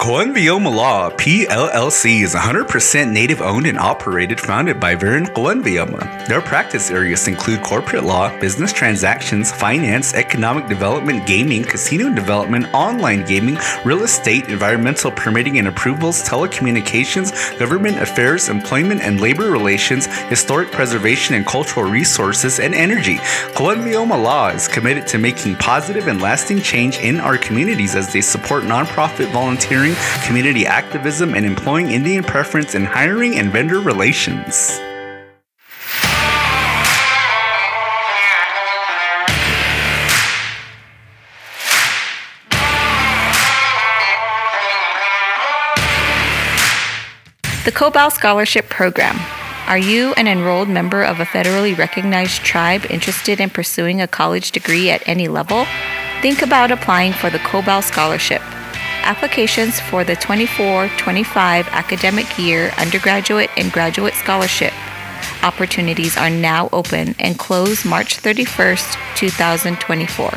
Kewenvoyouma Law PLLC is 100% native owned and operated, founded by Verrin Kewenvoyouma. Their practice areas include corporate law, business transactions, finance, economic development, gaming, casino development, online gaming, real estate, environmental permitting and approvals, telecommunications, government affairs, employment and labor relations, historic preservation and cultural resources, and energy. Kewenvoyouma Law is committed to making positive and lasting change in our communities as they support nonprofit volunteering, community activism, and employing Indian preference in hiring and vendor relations. The Cobell Scholarship Program. Are you an enrolled member of a federally recognized tribe interested in pursuing a college degree at any level? Think about applying for the Cobell Scholarship. Applications for the 24 25 academic year undergraduate and graduate scholarship opportunities are now open and close March 31st, 2024.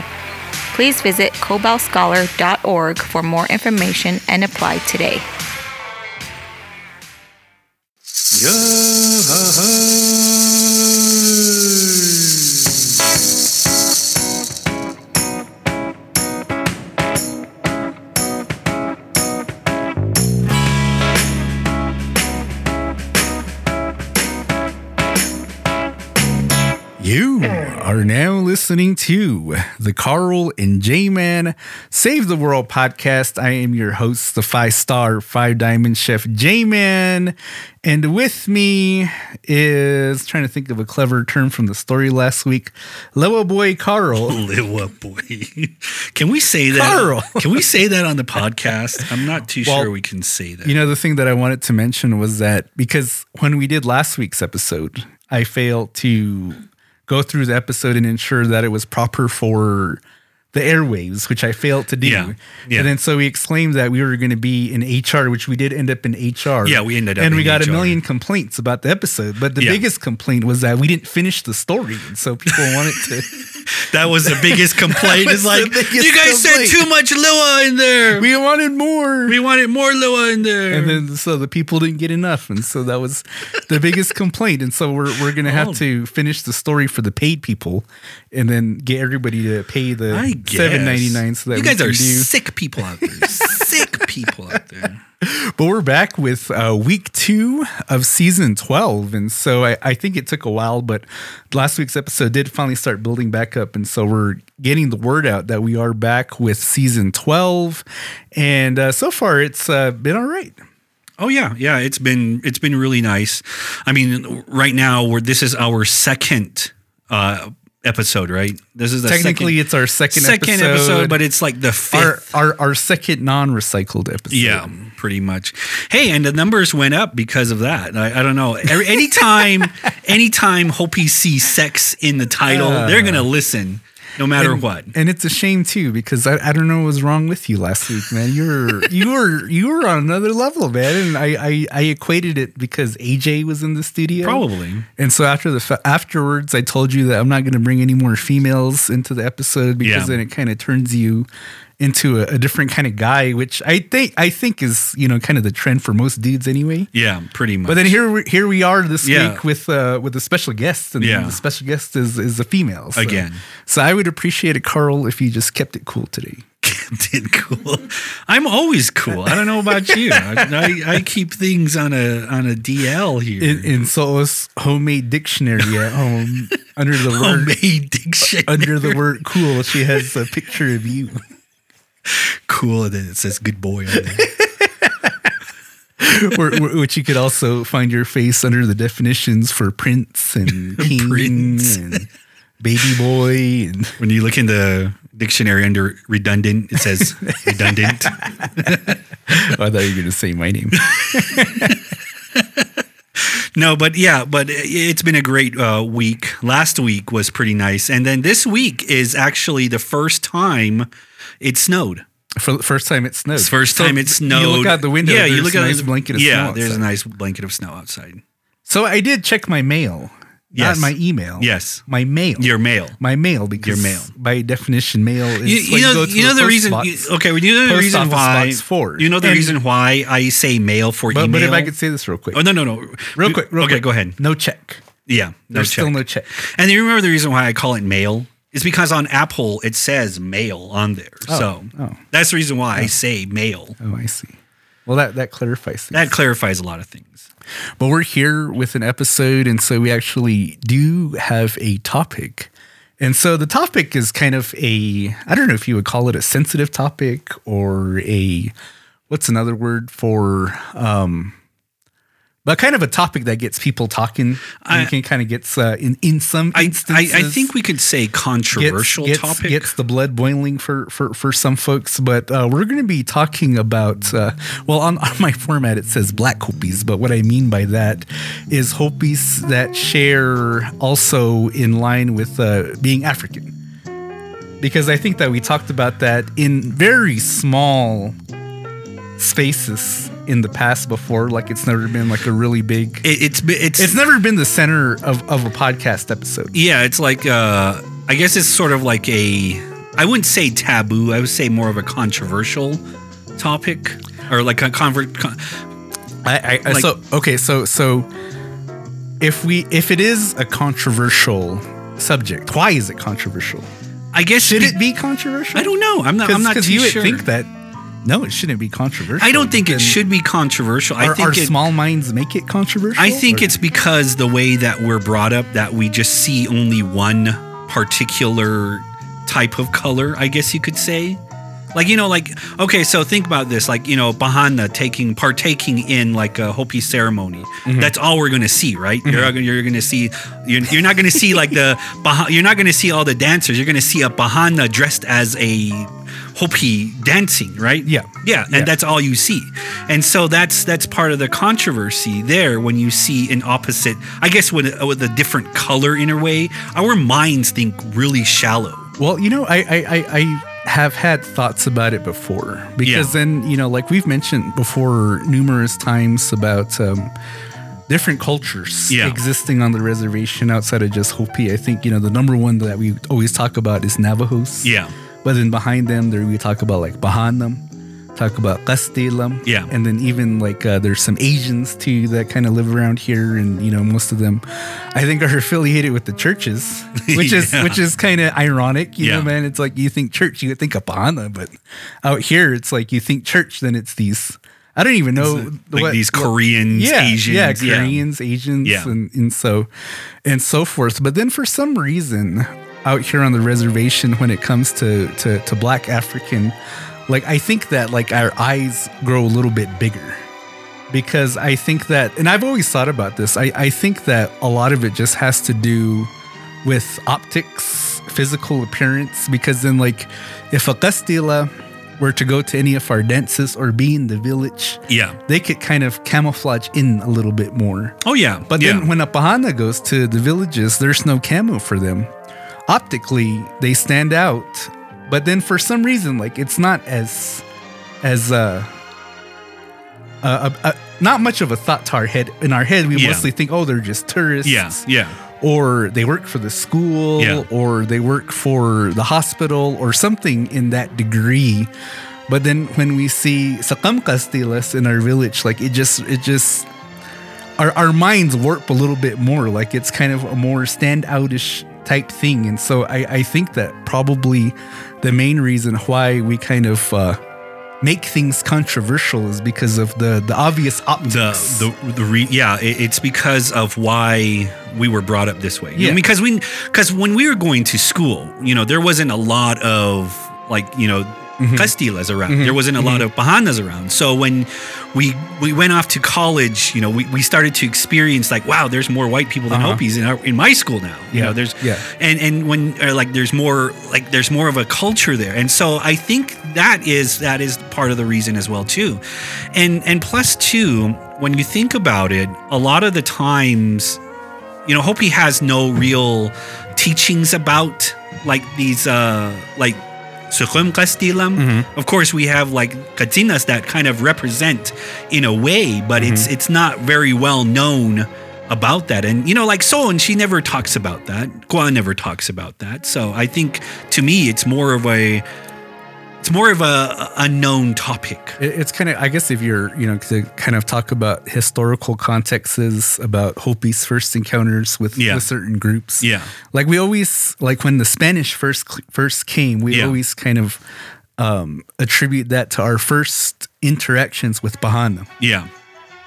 Please visit cobellscholar.org for more information and apply today. You are now listening to the Carl and J Man Save the World podcast. I am your host, the five star, five diamond chef J Man. And with me is trying to think of a clever term from the story last week, Lewa Boy Carl. Liwa boy. Can we say that? Carl. Can we say that on the podcast? I'm not too Well, sure we can say that. You know, the thing that I wanted to mention was that because when we did last week's episode, I failed to go through the episode and ensure that it was proper for the airwaves, which I failed to do. Yeah, yeah. And then so we exclaimed that we were going to be in HR, which we did end up in HR. Yeah, we ended up And we got a million complaints about the episode. But the Yeah. biggest complaint was that we didn't finish the story. And so people wanted to. that was the biggest complaint. It's like you guys complaint. said too much Lua in there. We, wanted more. We wanted more Lua in there. and then so the people didn't get enough and so that was the biggest complaint and so we're, we're gonna have Oh. to finish the story for the paid people and then get everybody to pay the 7.99 so that you guys are do sick people out there. sick people out there. but we're back with uh, week two of season 12 and so I, I think it took a while but last week's episode did finally start building back up and so we're getting the word out that we are back with season 12 and uh, so far it's uh, been all right Oh yeah, yeah. It's been it's been really nice. I mean, right now we're this is our second uh, episode, right? This is the technically second, it's our second, second episode, episode, but it's like the our, fifth. our our second non-recycled episode. Yeah, pretty much. Hey, and the numbers went up because of that. I, I don't know. Every, anytime, anytime Hopi sees sex in the title, uh. they're gonna listen, no matter and, what. And it's a shame too because I, I don't know what was wrong with you last week, man. You're you were you were on another level, man. And I I, I equated it because AJ was in the studio, Probably. And so after the fa- afterwards, I told you that I'm not going to bring any more females into the episode because Yeah. then it kind of turns you into a, a different kind of guy, which I think I think is you know kind of the trend for most dudes anyway. Yeah, pretty much. But then here we, here we are this Yeah. week with uh, with a special guest, and Yeah. the special guest is is a female so- Again. So I would appreciate it, Carl, if you just kept it cool today. did cool. I'm always cool. I don't know about you. I, I, I keep things on a on a DL here. In, in homemade dictionary at home, under the word Homemade dictionary. under the word cool, she has a picture of you. Cool, and then it says "good boy" on there. Which you could also find your face under the definitions for prince and king Prince. and baby boy and When you look in the dictionary under redundant, it says redundant. I thought you were going to say my name. No, but yeah, but it's been a great uh, week. Last week was pretty nice, and then this week is actually the first time it snowed. For the first time it snowed. First So time it snowed. You look out the window. Yeah, you there's look a out nice the- blanket of yeah, snow. there's a nice blanket of snow outside. So I did check my mail Yes. Not my email. Yes. My mail. Your mail. my mail because Your mail. by definition mail is You, you know, to you know the reason. box. you- okay, well, you know the reason why. You know the And- reason why I say mail for but, email. but if I could say this real quick. oh no no no, real quick, real okay, quick. go ahead. No check. Yeah, no There's check. still no check. And you remember the reason why I call it mail is because on Apple it says mail on there. so oh. that's the reason why I say mail. Oh, I see. Well, that that clarifies things. That clarifies a lot of things. But we're here with an episode, and so we actually do have a topic. And so the topic is kind of a I don't know if you would call it a sensitive topic or a what's another word for um but kind of a topic that gets people talking. I- can kind of gets uh, in in some I, I, instances I think we could say controversial gets, topic. gets the blood boiling for for for some folks. But uh, we're going to be talking about uh, well on, on my format it says black hopis but what i mean by that is hopis that share also in line with uh, being african. Because i think that we talked about that in very small spaces in the past before like it's never been like a really big It, it's it's it's never been the center of, of a podcast episode yeah. It's like uh, I guess it's sort of like a I wouldn't say taboo. I would say more of a controversial topic or like a convert. Con- I, I, Like- so okay, so so if we if it is a controversial subject, why is it controversial? I guess Should be- it be controversial? I don't know. I'm not. I'm not too you would sure. think that no, it shouldn't be controversial. I don't think it should be controversial. I Our, think it, small minds make it controversial. I think or- it's because the way that we're brought up that we just see only one particular type of color, I guess you could say. Like you know, like okay, so think about this. Like you know, Bahana taking partaking in like a Hopi ceremony. Mm-hmm. That's all we're gonna see, right? You're you're gonna see. You're, you're not gonna see like the You're not gonna see all the dancers. You're gonna see a Bahana dressed as a Hopi dancing, right? Yeah. yeah, and Yeah. that's all you see. And so that's that's part of the controversy there when you see an opposite. I guess with a, with a different color in a way, our minds think really shallow. Well, you know, I I, I, I have had thoughts about it before because Yeah. then you know, like we've mentioned before numerous times about um, different cultures Yeah. existing on the reservation outside of just Hopi. I think you know the number one that we always talk about is Navajos. Yeah. But then behind them, there we talk about like Bahanam, talk about Castelam. Yeah. And then even like uh, there's some Asians too that kind of live around here, and you know most of them, I think, are affiliated with the churches, which is which is kind of ironic. You Yeah. know, man. It's like you think church, you think of Bahana, but out here it's like you think church, then it's these. I don't even know Like what- these what- Koreans, yeah, Asians, yeah, Koreans, yeah. Asians, Yeah. and, and so and so forth. But then for some reason, out here on the reservation, when it comes to to, to Black African, like I think that like our eyes grow a little bit bigger because I think that, and I've always thought about this. I I think that a lot of it just has to do with optics, physical appearance. Because then, like, if a Castilla were to go to any of our dances or be in the village, Yeah. they could kind of camouflage in a little bit more. Oh yeah. But yeah. then when a Pahana goes to the villages, there's no camo for them. Optically, they stand out. But then for some reason, like it's not as as uh uh, uh, uh, not much of a thought to our head. In our head, we Yeah. mostly think, oh, they're just tourists yeah. Yeah. or they work for the school Yeah. or they work for the hospital or something in that degree but then when we see Sakam Castilas in our village like it just it just our, our minds warp a little bit more like it's kind of a more standoutish type thing. And so I, I think that probably the main reason why we kind of uh, make things controversial is because of the the obvious optics. The the the re, yeah it, it's because of why we were brought up this way. Yeah. because we because when we were going to school you know there wasn't a lot of like you know Mm-hmm. Castilas around. There wasn't a lot of Bahanas around. So when we we went off to college, you know, we, we started to experience like, wow, there's more white people than Uh-huh. Hopis in our, in my school now. You Yeah. know, there's Yeah. and and when like there's more like there's more of a culture there and so i think that is that is part of the reason as well too and and plus too when you think about it a lot of the times you know hopi has no real teachings about like these uh like Sukhum Castilam. Mm-hmm. Of course, we have like Katinas that kind of represent in a way, but it's Mm-hmm. it's not very well known about that. And you know, like Soan, she never talks about that. Guan never talks about that. So I think to me, it's more of a it's more of a unknown topic. It's kind of, I guess, if you're, you know, to kind of talk about historical contexts about Hopi's first encounters with, Yeah. with certain groups. Yeah. Like we always, like when the Spanish first first came, we Yeah. always kind of um, attribute that to our first interactions with Bahana. Yeah.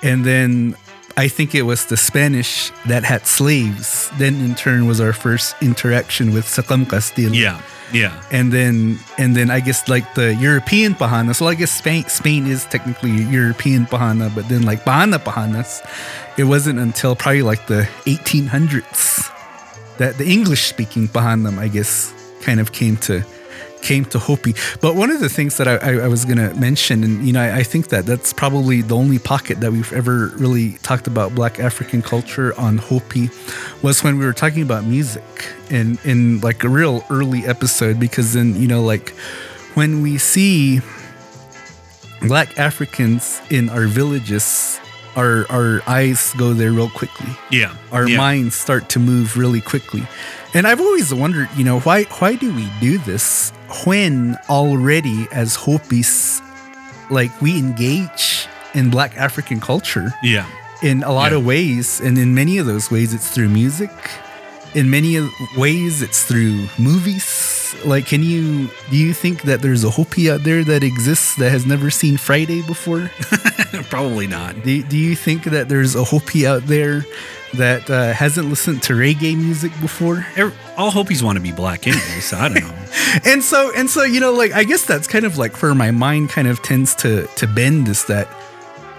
And then I think it was the Spanish that had slaves. Then in turn was our first interaction with Sakam Castile Yeah. Yeah. and then and then I guess like the European Bahana. So I guess Spain Spain is technically European Bahana, but then like Bahana Bahanas, it wasn't until probably like the 1800s that the English speaking Bahanam, I guess, kind of came to came to Hopi. But one of the things that I, I, I was gonna mention, and you know, I, I think that that's probably the only pocket that we've ever really talked about Black African culture on Hopi, was when we were talking about music in in like a real early episode. Because then you know, like when we see Black Africans in our villages. Our, our eyes go there real quickly Yeah. our yeah. minds start to move really quickly. And I've always wondered, you know, why why do we do this when already as Hopis, like we engage in Black African culture Yeah. in a lot Yeah. of ways, and in many of those ways, it's through music. In many ways, it's through movies. Like, can you do you think that there's a Hopi out there that exists that has never seen Friday before? Probably not. Do, do you think that there's a Hopi out there that uh, hasn't listened to reggae music before? Ev- All Hopis want to be black anyway, so I don't know. And so and so, you know, like I guess that's kind of like where my mind kind of tends to to bend is that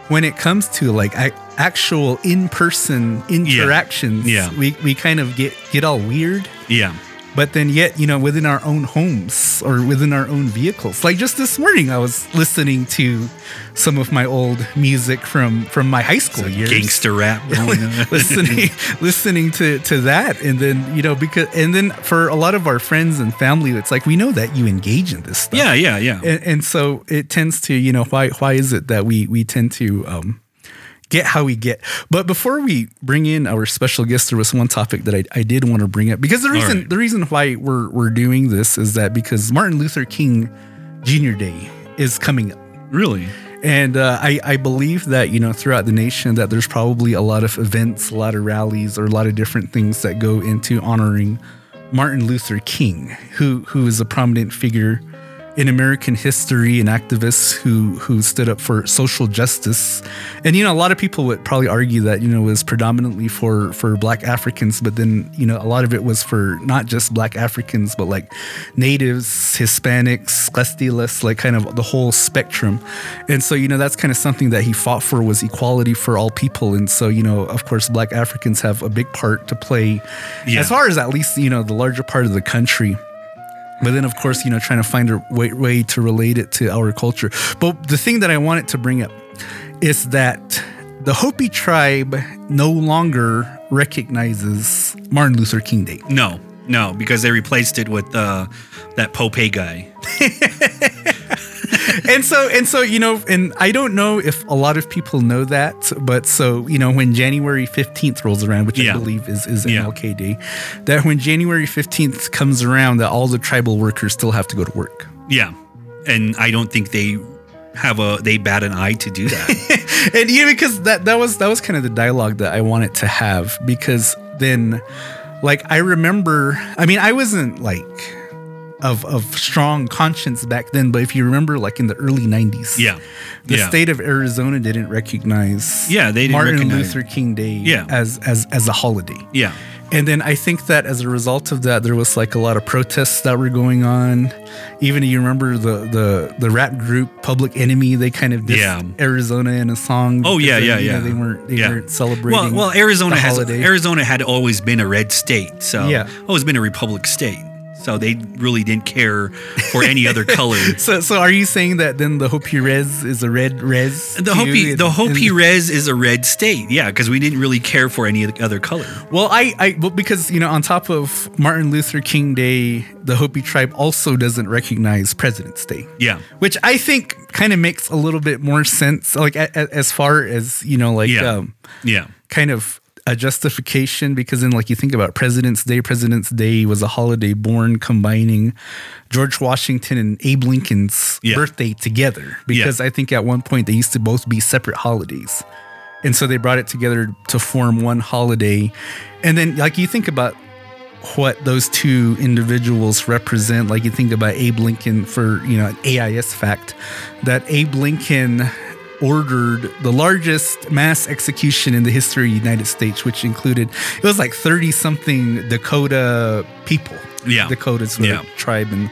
when it comes to like I, actual in-person interactions, Yeah. we we kind of get get all weird. Yeah. But then yet, you know, within our own homes or within our own vehicles. Like just this morning I was listening to some of my old music from from my high school years. Gangster rap listening listening to to that and then you know because and then for a lot of our friends and family it's like we know that you engage in this stuff Yeah, yeah, yeah. and, and so it tends to you know why why is it that we we tend to um get how we get but before we bring in our special guest there was one topic that i, I did want to bring up because the reason right. the reason why we're we're doing this is that because martin luther king jr day is coming up really? and uh, I, I believe that you know throughout the nation that there's probably a lot of events, a lot of rallies, or a lot of different things that go into honoring Martin Luther King, who who is a prominent figure in American history, an activist who who stood up for social justice. And you know, a lot of people would probably argue that you know was predominantly for for Black Africans, but then you know a lot of it was for not just Black Africans, but like natives, Hispanics, Castiles, like kind of the whole spectrum. And so you know that's kind of something that he fought for was equality for all people. And so you know, of course, Black Africans have a big part to play, Yeah. as far as at least you know the larger part of the country. But then, of course, you know, trying to find a way, way to relate it to our culture. But the thing that I wanted to bring up is that the Hopi tribe no longer recognizes Martin Luther King Day. No, no, because they replaced it with uh, that Pope guy. and so and so you know and i don't know if a lot of people know that but so you know when january 15th rolls around which Yeah. i believe is is Yeah. mlk day that when january 15th comes around that all the tribal workers still have to go to work Yeah, and I don't think they have a they bat an eye to do that. and yeah, because that that was that was kind of the dialogue that I wanted to have because then, like I remember, I mean, I wasn't like of of strong conscience back then, but if you remember, like in the early '90s, yeah, the yeah. state of Arizona didn't recognize Yeah, they didn't Martin Luther King Day Yeah. as as as a holiday. yeah, And then I think that as a result of that, there was like a lot of protests that were going on. Even you remember the the the rap group Public Enemy, they kind of dissed Yeah. Arizona in a song. Oh, yeah, yeah, know, yeah. they weren't they Yeah. weren't celebrating. Well, well, Arizona has. Arizona had always been a red state, so Yeah. always been a republic state. So they really didn't care for any other color. So so are you saying that then the Hopi Res is a red res? The Hopi, the Hopi and- Res is a red state, yeah, because we didn't really care for any other color. Well, I, I, well, because you know, on top of Martin Luther King Day, the Hopi tribe also doesn't recognize President's Day. Yeah, which I think kind of makes a little bit more sense. Like a, a- as far as you know, like Yeah. um, yeah, kind of a justification because then like you think about President's Day, President's Day was a holiday born combining George Washington and Abe Lincoln's Yeah. birthday together. Because I think at one point they used to both be separate holidays. And so they brought it together to form one holiday. And then like you think about what those two individuals represent. Like you think about Abe Lincoln for, you know, an AIS fact that Abe Lincoln ordered the largest mass execution in the history of the United States, which included, it was like 30 something Dakota people. Yeah. Dakotas Yeah. a tribe in,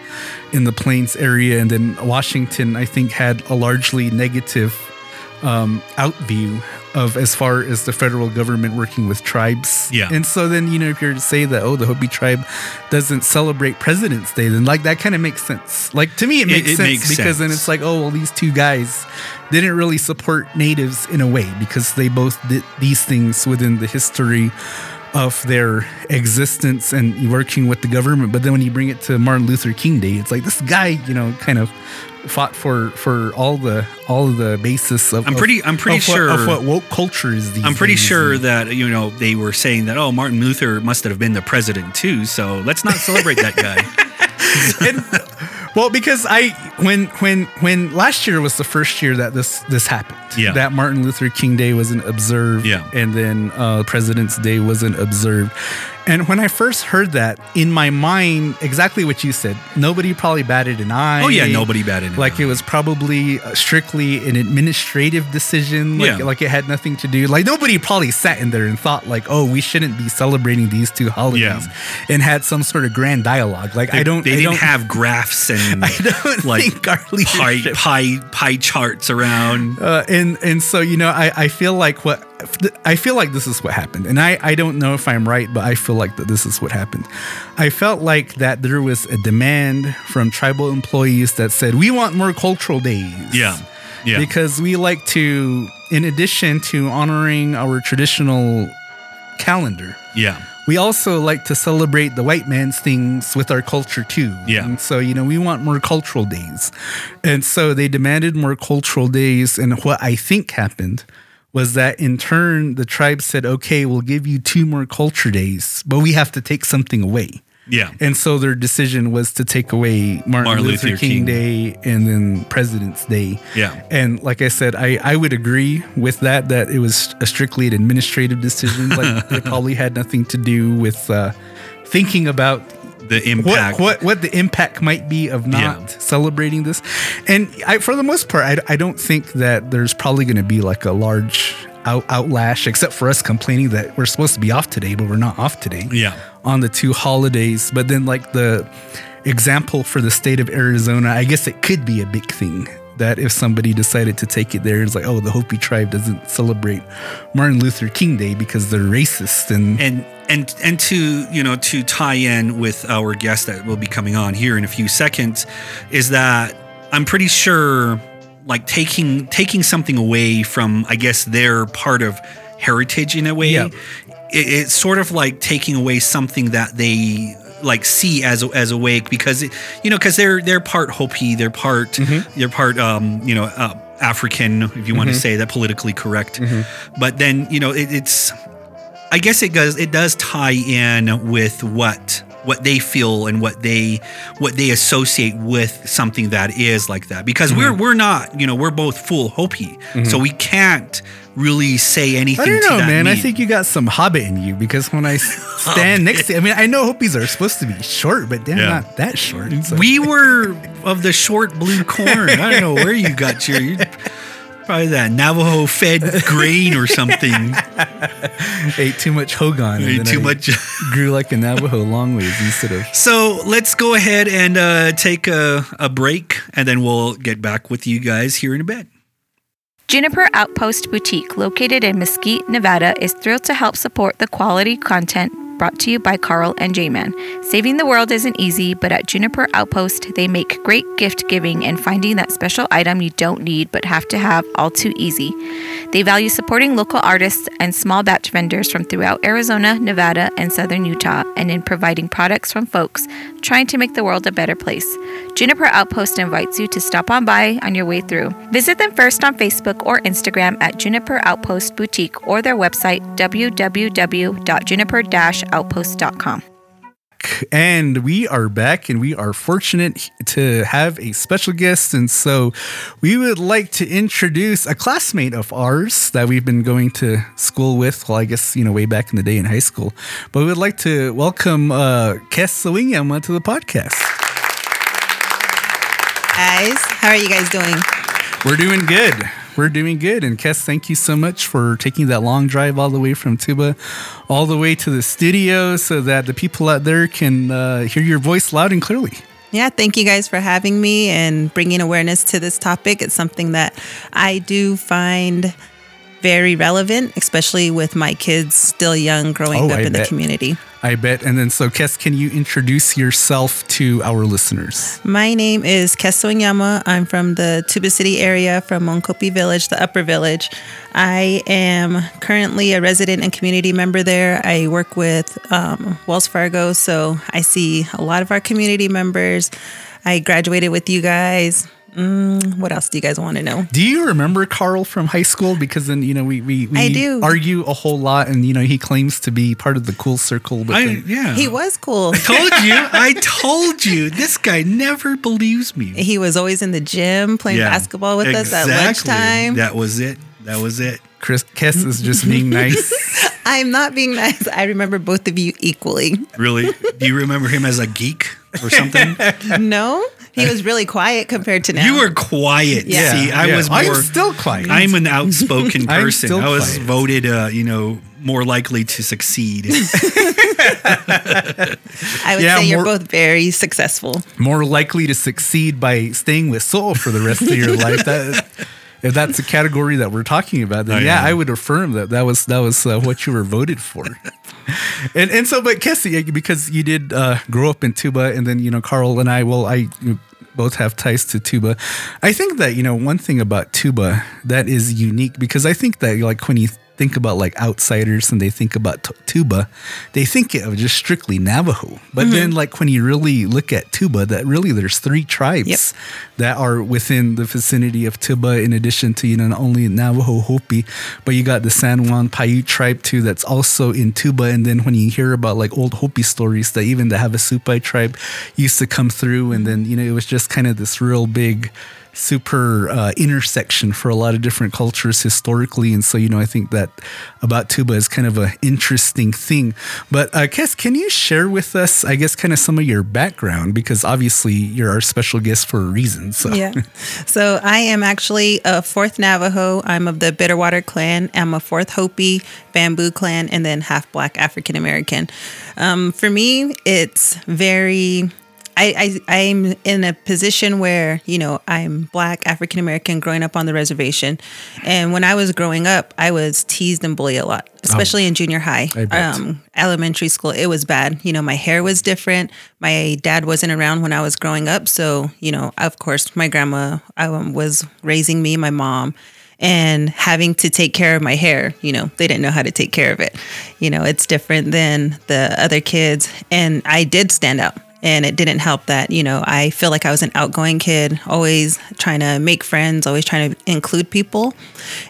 in the plains area. And then Washington, I think, had a largely negative um, outview of as far as the federal government working with tribes. Yeah. And so then, you know, if you're to say that, oh, the Hopi tribe doesn't celebrate President's Day, then like that kind of makes sense. Like to me, it It- makes it sense makes because then it's like, oh, well, these two guys didn't really support natives in a way because they both did these things within the history of their existence and working with the government. But then when you bring it to Martin Luther King Day, it's like this guy, you know, kind of fought for for all the all the basis of. I'm pretty- I'm pretty of what- sure- of what woke culture is. These I'm pretty days. sure that you know they were saying that oh Martin Luther must have been the president too, so let's not celebrate that guy. And- well, because I when when when last year was the first year that this this happened. Yeah. That Martin Luther King Day wasn't observed. Yeah. And then uh, President's Day wasn't observed. And when I first heard that, in my mind, exactly what you said, nobody probably batted an eye. Oh yeah, nobody batted an Like eye. it was probably uh, strictly an administrative decision. Like, Yeah. like it had nothing to do. Like nobody probably sat in there and thought like, oh, we shouldn't be celebrating these two holidays, Yeah. and had some sort of grand dialogue. Like They, I don't. They I didn't don't, have graphs and I don't like think our pie, leadership. pie pie charts around. Uh, and and so you know, I I feel like what I feel like this is what happened, and I I don't know if I'm right, but I feel like that this is what happened. I felt like that there was a demand from tribal employees that said we want more cultural days. Yeah, yeah, Because we like to, in addition to honoring our traditional calendar, yeah, we also like to celebrate the white man's things with our culture too. Yeah. And so, you know, we want more cultural days. And so they demanded more cultural days. And what I think happened was that in turn, the tribe said, okay, we'll give you two more culture days, but we have to take something away. yeah. And so their decision was to take away Martin, Martin Luther, Luther King, King. Day and then President's Day. Yeah. And like I said, I, I would agree with that, that it was a strictly an administrative decision. Like it probably had nothing to do with uh, thinking about The what, impact. what what the impact might be of not Yeah. celebrating this. And I, for the most part, I, I don't think that there's probably going to be like a large out, outlash, except for us complaining that we're supposed to be off today, but we're not off today Yeah. on the two holidays. But then, like the example for the state of Arizona, I guess it could be a big thing that if somebody decided to take it there, it's like, oh, the Hopi tribe doesn't celebrate Martin Luther King Day because they're racist and. and and and to you know to tie in with our guest that will be coming on here in a few seconds is that I'm pretty sure like taking taking something away from I guess their part of heritage in a way Yeah. it, it's sort of like taking away something that they like see as as awake because you know because they're they're part Hopi they're part Mm-hmm. they're part um you know uh, African if you want to say that politically correct Mm-hmm. but then you know it, it's I guess it does it does tie in with what what they feel and what they what they associate with something that is like that because we're Mm-hmm. we're not you know we're both full Hopi so we can't really say anything I don't to know, man. I think you got some hobbit in you because when I stand next to, I mean, I know Hopis are supposed to be short, but they're Yeah. not that short. so- we were of the short blue corn I don't know where you got your you probably that Navajo fed grain or something ate too much hogan. Ate too I much grew like a Navajo long ways instead of. So let's go ahead and uh, take a, a break, and then we'll get back with you guys here in a bit. Juniper Outpost Boutique, located in Mesquite, Nevada, is thrilled to help support the quality content brought to you by Carl and J-Man. Saving the world isn't easy, but at Juniper Outpost, they make great gift giving and finding that special item you don't need but have to have all too easy. They value supporting local artists and small batch vendors from throughout Arizona, Nevada, and southern Utah, and in providing products from folks trying to make the world a better place. Juniper Outpost invites you to stop on by on your way through. Visit them first on Facebook or Instagram at Juniper Outpost Boutique or their website www.juniper-outpost.com. And we are back, and we are fortunate to have a special guest. And so we would like to introduce a classmate of ours that we've been going to school with. Well, I guess, you know, way back in the day in high school. But we would like to welcome uh, Kes Sawingyama to the podcast. Guys, how are you guys doing? We're doing good. We're doing good. And Kes, thank you so much for taking that long drive all the way from Tuba, all the way to the studio so that the people out there can uh, hear your voice loud and clearly. Yeah, thank you guys for having me and bringing awareness to this topic. It's something that I do find very relevant, especially with my kids still young growing Oh, up I in the community. I bet. And then, so Kes, can you introduce yourself to our listeners? My name is Kesso Inyama. I'm from the Tuba City area, from Moenkopi Village, the Upper Village. I am currently a resident and community member there. I work with um, Wells Fargo, so I see a lot of our community members. I graduated with you guys. Mm, what else do you guys want to know? Do you remember Carl from high school? Because then, you know, we, we, we I do. argue a whole lot and, you know, he claims to be part of the cool circle. But I, then, yeah. He was cool. I told you. I told you. This guy never believes me. He was always in the gym playing Yeah, basketball with us at lunchtime. That was it. That was it. Chris Kes is just being nice. I'm not being nice. I remember both of you equally. Really? Do you remember him as a geek or something? No, he was really quiet compared to now. You were quiet. Yeah. See, I Yeah. was more. I'm still quiet. I'm an outspoken person. I was quiet. voted, uh, you know, more likely to succeed. I would Yeah, say you're more- both very successful. More likely to succeed by staying with Soul for the rest of your life. That, if that's the category that we're talking about, then Oh, yeah, yeah. I would affirm that that was that was uh, what you were voted for. and and so, but Kessie, because you did uh, grow up in Tuba, and then you know Carl and I, well, I both have ties to Tuba. I think that you know one thing about Tuba that is unique because I think that like when you think about like outsiders and they think about t- tuba they think of just strictly navajo. But mm-hmm. then like when you really look at tuba that really there's three tribes Yep. that are within the vicinity of tuba in addition to you know not only navajo hopi but you got the san juan paiute tribe too that's also in tuba. And then when you hear about like old hopi stories that even the havasupai tribe used to come through. And mm-hmm. then you know it was just kind of this real big super uh, intersection for a lot of different cultures historically and so you know i think that about tuba is kind of an interesting thing but uh, Kes, can you share with us i guess kind of some of your background because obviously you're our special guest for a reason so Yeah. So I am actually a fourth Navajo. I'm of the Bitterwater clan. I'm a fourth Hopi, Bamboo clan, and then half Black African American. Um, for me, it's very. I, I I'm in a position where you know I'm Black African American growing up on the reservation, and when I was growing up, I was teased and bullied a lot, especially in junior high. Um, elementary school, it was bad. You know, my hair was different. My dad wasn't around when I was growing up. So, you know, of course, my grandma um, was raising me, my mom, and having to take care of my hair. You know, they didn't know how to take care of it. You know, it's different than the other kids. And I did stand out. And it didn't help that, you know, I feel like I was an outgoing kid, always trying to make friends, always trying to include people.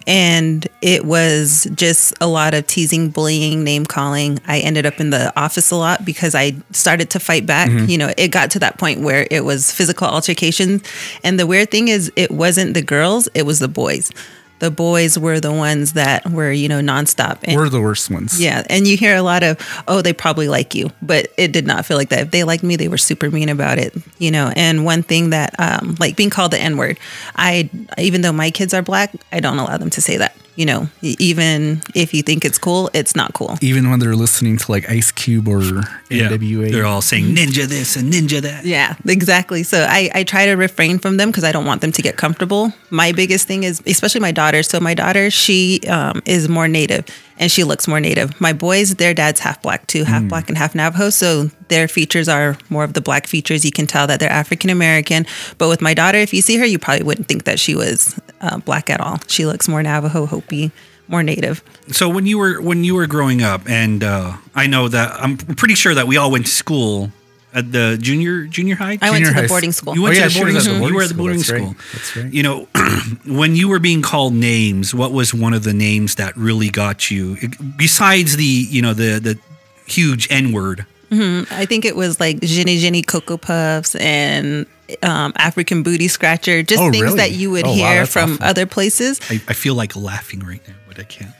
And it was just a lot of teasing, bullying, name calling. I ended up in the office a lot because I started to fight back. Mm-hmm. You know, it got to that point where it was physical altercations. And the weird thing is, it wasn't the girls, it was the boys. The boys were the ones that were, you know, nonstop. And- we're the worst ones yeah, and you hear a lot of, oh, they probably like you, but it did not feel like that. If they liked me, they were super mean about it, you know. And one thing that, um, like being called the N word, I, even though my kids are black, I don't allow them to say that. You know, even if you think it's cool, it's not cool. even when they're listening to like ice cube or Yeah. nwa They're all saying ninja this and ninja that. Yeah, exactly. So I, I try to refrain from them because I don't want them to get comfortable. My biggest thing is, especially my daughter. So my daughter, she um, is more native and she looks more native. My boys, their dad's half black too, half black and half Navajo. So their features are more of the black features. You can tell that they're African American. But with my daughter, if you see her, you probably wouldn't think that she was uh, black at all. She looks more Navajo, Hopi, more native. So when you were when you were growing up, and uh, I know that I'm pretty sure that we all went to school at the junior junior high. I went to the boarding school. You went Oh, yeah, to the boarding was at school. You were at the boarding That's right. school. That's right. You know, when you were being called names, what was one of the names that really got you? Besides the you know the the huge N word. I think it was like Jenny Jenny Cocoa Puffs and um, African Booty Scratcher, just Oh, things really? that you would Oh, hear that's from awesome. other places. I, I feel like laughing right now, but I can't.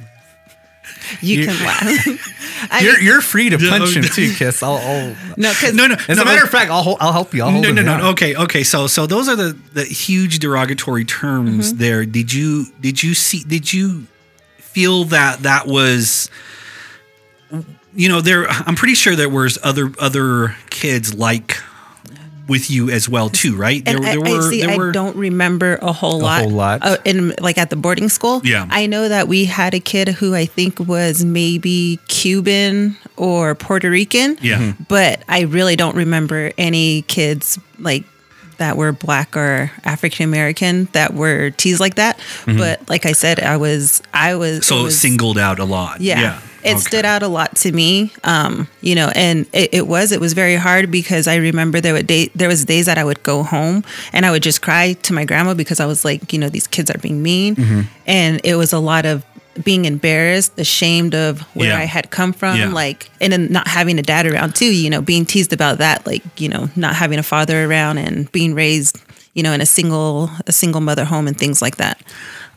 You You- can laugh. I You're you're free to punch him too, Kiss. I'll, I'll no, No, no. as no, a matter of fact, I'll I'll help you. I'll hold no, him no, no, no. Okay, okay. So, so those are the the huge derogatory terms Mm-hmm. there. Did you did you see? Did you feel that that was? You know, there. I'm pretty sure there was other other kids like with you as well too, right? And there, I, there I were. see. there I were. don't remember a whole lot. A whole lot. Uh, in like at the boarding school. Yeah. I know that we had a kid who I think was maybe Cuban or Puerto Rican. Yeah. Mm-hmm. But I really don't remember any kids like that were black or African American that were teased like that. But like I said, I was I was Mm-hmm. So was- singled out a lot. Yeah. yeah. It Okay. stood out a lot to me, um, you know, and it, it was it was very hard because I remember there were day there was days that I would go home and I would just cry to my grandma because I was like, you know, these kids are being mean, Mm-hmm. and it was a lot of being embarrassed, ashamed of where Yeah. I had come from, Yeah. like, and then not having a dad around too, you know, being teased about that, like, you know, not having a father around and being raised, you know, in a single a single mother home and things like that.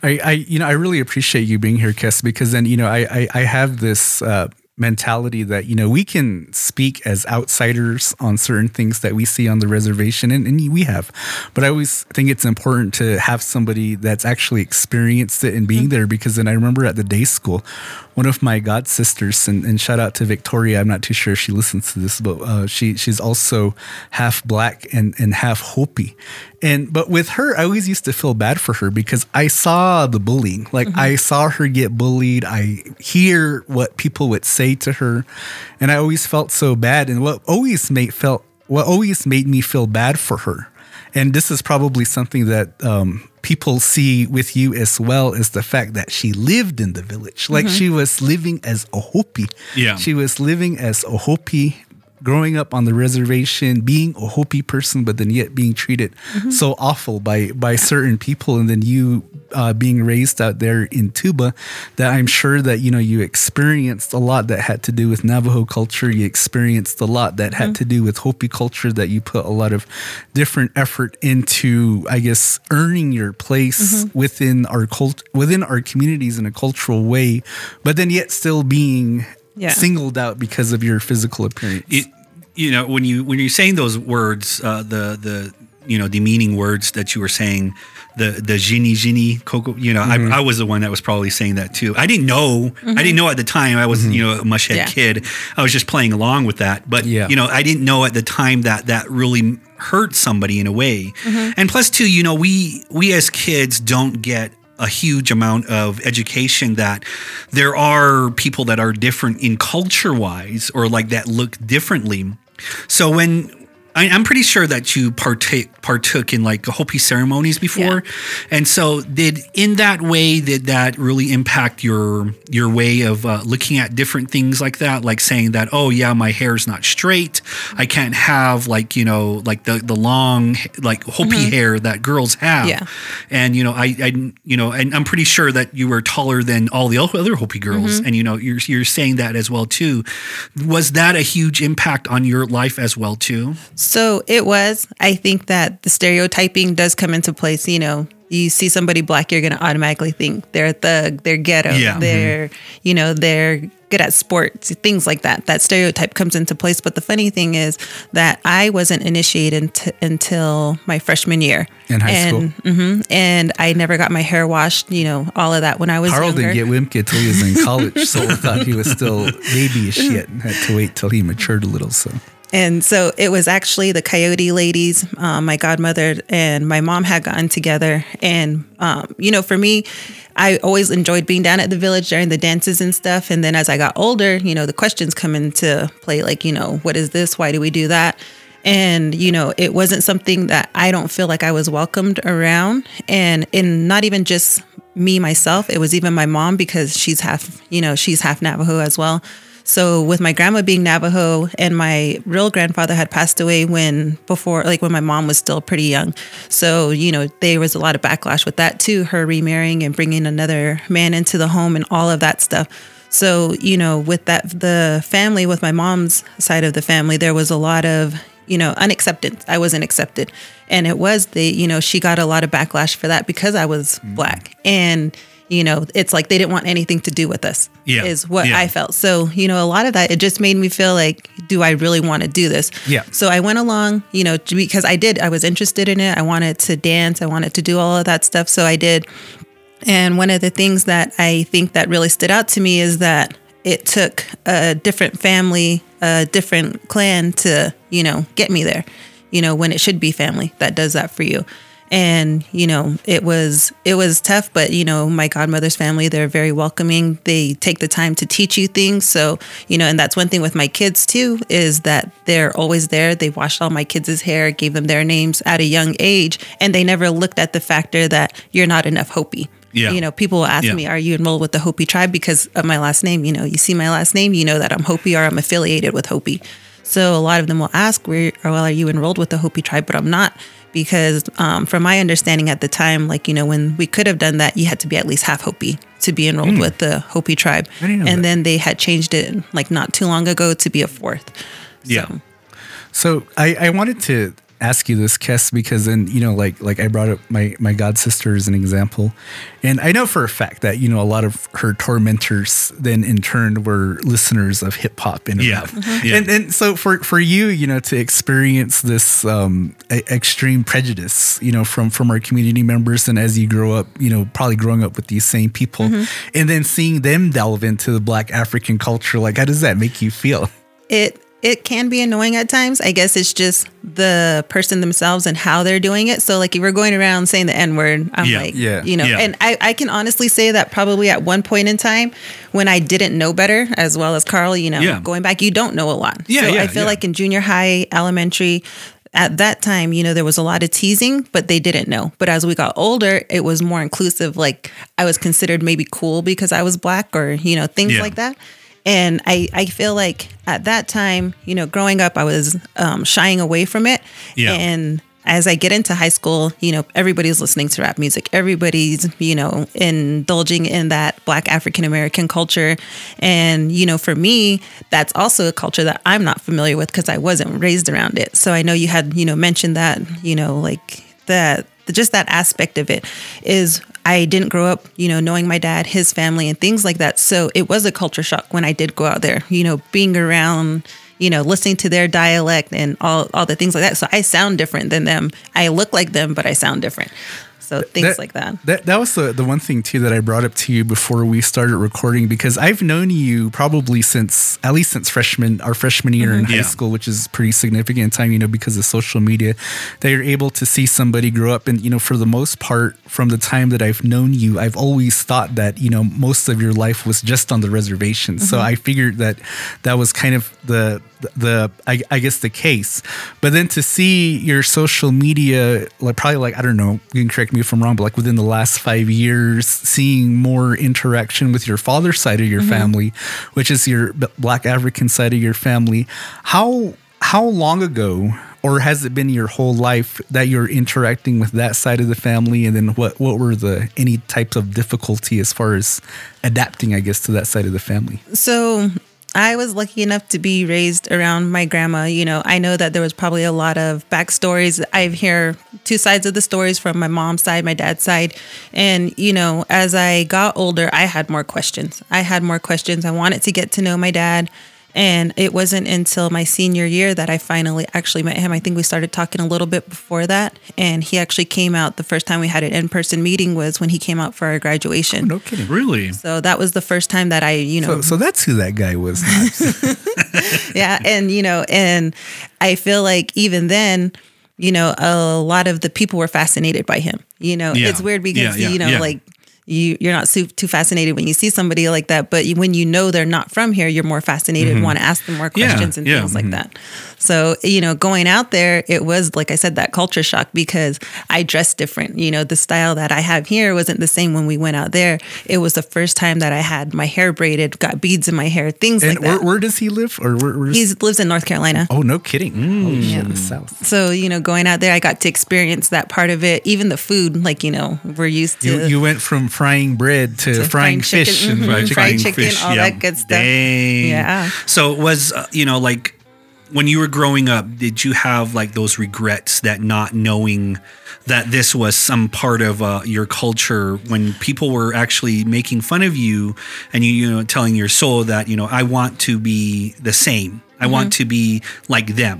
I, I you know I really appreciate you being here, Kes, because then you know I I, I have this uh, mentality that you know we can speak as outsiders on certain things that we see on the reservation, and, and we have, but I always think it's important to have somebody that's actually experienced it and being there, because then I remember at the day school, one of my god sisters, and, and shout out to Victoria. I'm not too sure if she listens to this, but uh, she she's also half black and and half Hopi, and but with her, I always used to feel bad for her because I saw the bullying. Like I saw her get bullied. I hear what people would say to her, and I always felt so bad. And what always made felt what always made me feel bad for her. And this is probably something that um, people see with you as well is the fact that she lived in the village. Like she was living as a Hopi. Yeah. She was living as a Hopi, growing up on the reservation, being a Hopi person, but then yet being treated mm-hmm. so awful by by certain people, and then you uh, being raised out there in Tuba, that I'm sure that you know you experienced a lot that had to do with Navajo culture. You experienced a lot that had mm-hmm. to do with Hopi culture. That you put a lot of different effort into, I guess, earning your place mm-hmm. within our cult within our communities in a cultural way, but then yet still being Yeah. singled out because of your physical appearance. it you know when you when you're saying those words uh, the the you know demeaning words that you were saying the the jini jini coco you know Mm-hmm. I, I was the one that was probably saying that too i didn't know i didn't know at the time i was Mm-hmm. you know a mushhead Yeah. kid i was just playing along with that but Yeah. you know i didn't know at the time that that really hurt somebody in a way and plus too you know we we as kids don't get a huge amount of education that there are people that are different in culture wise or like that look differently. So when I, I'm pretty sure that you partake partook in like Hopi ceremonies before, and so did in that way did that really impact your your way of uh, looking at different things like that, like saying that oh yeah my hair is not straight, I can't have like you know like the the long like Hopi hair that girls have, Yeah. and you know I, I you know and i'm pretty sure that you were taller than all the other hopi girls. And you know you're, you're saying that as well too. Was that a huge impact on your life as well too So it was. I think that the stereotyping does come into place. You know, you see somebody black, you're going to automatically think they're a thug, they're ghetto, Yeah. they're, you know, they're good at sports, things like that. That stereotype comes into place. But the funny thing is that I wasn't initiated t- until my freshman year In high and, hmm and I never got my hair washed. You know, all of that when I was Carl younger. didn't get Wimke till he was in college, so I thought he was still babyish yet and had to wait till he matured a little. So And so it was actually the Coyote ladies, um, my godmother and my mom had gotten together. And, um, you know, for me, I always enjoyed being down at the village during the dances and stuff. And then as I got older, you know, the questions come into play like, you know, what is this? Why do we do that? and you know it wasn't something that i don't feel like i was welcomed around and in not even just me myself it was even my mom because she's half you know she's half navajo as well so with my grandma being navajo and my real grandfather had passed away when before like when my mom was still pretty young so you know there was a lot of backlash with that too her remarrying and bringing another man into the home and all of that stuff so you know with that the family with my mom's side of the family there was a lot of you know, unacceptance. I wasn't accepted. And it was the, you know, she got a lot of backlash for that because I was mm-hmm. black. And, you know, it's like they didn't want anything to do with us, yeah. is what yeah. I felt. So, you know, a lot of that, it just made me feel like, do I really want to do this? Yeah. So I went along, you know, because I did, I was interested in it. I wanted to dance, I wanted to do all of that stuff. So I did. And one of the things that I think that really stood out to me is that it took a different family, a different clan to, you know, get me there, you know, when it should be family that does that for you. And, you know, it was it was tough, but you know, my godmother's family, they're very welcoming. They take the time to teach you things. So, you know, and that's one thing with my kids too, is that they're always there. They washed all my kids' hair, gave them their names at a young age, and they never looked at the factor that you're not enough Hopi yeah. You know, people will ask yeah. me, "Are you enrolled with the Hopi tribe?" Because of my last name. You know, you see my last name, you know that I'm Hopi or I'm affiliated with Hopi. So a lot of them will ask, "Where well, are you enrolled with the Hopi tribe?" But I'm not because, um, from my understanding at the time, like you know, when we could have done that, you had to be at least half Hopi to be enrolled mm. with the Hopi tribe, and that. then they had changed it like not too long ago to be a fourth. Yeah. So, so I, I wanted to ask you this, Kes, because then you know, like like I brought up my my god sister as an example, and I know for a fact that you know a lot of her tormentors then in turn were listeners of hip hop and yeah. Mm-hmm. yeah. and and so for for you, you know, to experience this um, extreme prejudice, you know, from from our community members, and as you grow up, you know, probably growing up with these same people, mm-hmm. and then seeing them delve into the Black African culture, like how does that make you feel? It it can be annoying at times. I guess it's just the person themselves and how they're doing it. So like if we're going around saying the N word, I'm yeah, like, yeah, you know, yeah. and I, I can honestly say that probably at one point in time when I didn't know better, as well as Carl, you know, yeah. going back, you don't know a lot. Yeah, so yeah, I feel like in junior high, elementary, at that time, you know, there was a lot of teasing, but they didn't know. But as we got older, it was more inclusive. Like I was considered maybe cool because I was black or, you know, things like that. And I, I feel like at that time, you know, growing up, I was um, shying away from it. Yeah. And as I get into high school, you know, everybody's listening to rap music. Everybody's, you know, indulging in that Black African American culture. And, you know, for me, that's also a culture that I'm not familiar with because I wasn't raised around it. So I know you had, you know, mentioned that, you know, like that just that aspect of it is I didn't grow up, you know, knowing my dad, his family, and things like that. So it was a culture shock when I did go out there, you know, being around, you know, listening to their dialect and all, all the things like that. So I sound different than them. I look like them, but I sound different. So things that, like that. That that was the, the one thing too that I brought up to you before we started recording because I've known you probably since at least since freshman our freshman year mm-hmm. in high yeah. school, which is pretty significant time, you know, because of social media, that you're able to see somebody grow up and you know, for the most part, from the time that I've known you, I've always thought that, you know, most of your life was just on the reservation. Mm-hmm. So I figured that that was kind of the the I, I, guess the case but then to see your social media like probably like i don't know you can correct me if i'm wrong but like within the last five years seeing more interaction with your father's side of your mm-hmm. family which is your black african side of your family how how long ago or has it been your whole life that you're interacting with that side of the family and then what what were the any types of difficulty as far as adapting i guess to that side of the family so I was lucky enough to be raised around my grandma. You know, I know that there was probably a lot of backstories. I hear two sides of the stories from my mom's side, my dad's side. And, you know, as I got older, I had more questions. I had more questions. I wanted to get to know my dad. And it wasn't until my senior year that I finally actually met him. I think we started talking a little bit before that. And he actually came out the first time we had an in person meeting was when he came out for our graduation. Oh, no kidding. Really? So that was the first time that I, you know. So, so that's who that guy was. yeah. And, you know, and I feel like even then, you know, a lot of the people were fascinated by him. You know, yeah. it's weird because, yeah, yeah, you know, like you you're not su- too fascinated when you see somebody like that, but you- when you know they're not from here, you're more fascinated, mm-hmm. want to ask them more Yeah, questions and yeah, things like mm-hmm. that. So you know, going out there, it was like I said, that culture shock because I dressed different. You know, the style that I have here wasn't the same when we went out there. It was the first time that I had my hair braided, got beads in my hair, things And like where, that. where does he live? Or where, where's, He lives in North Carolina. oh, no kidding. Mm. oh, Yeah. in the south. So, you know, going out there, I got to experience that part of it. Even the food, like, you know, we're used to You, you went from frying bread to, To frying, frying chicken, fish mhm. and Fried fried chicken. chicken. all that good stuff. Dang. Yeah. So it was uh, you know like when you were growing up, did you have like those regrets that not knowing that this was some part of uh, your culture when people were actually making fun of you and you you know telling your soul that you know I want to be the same. I want Mm-hmm. to be like them.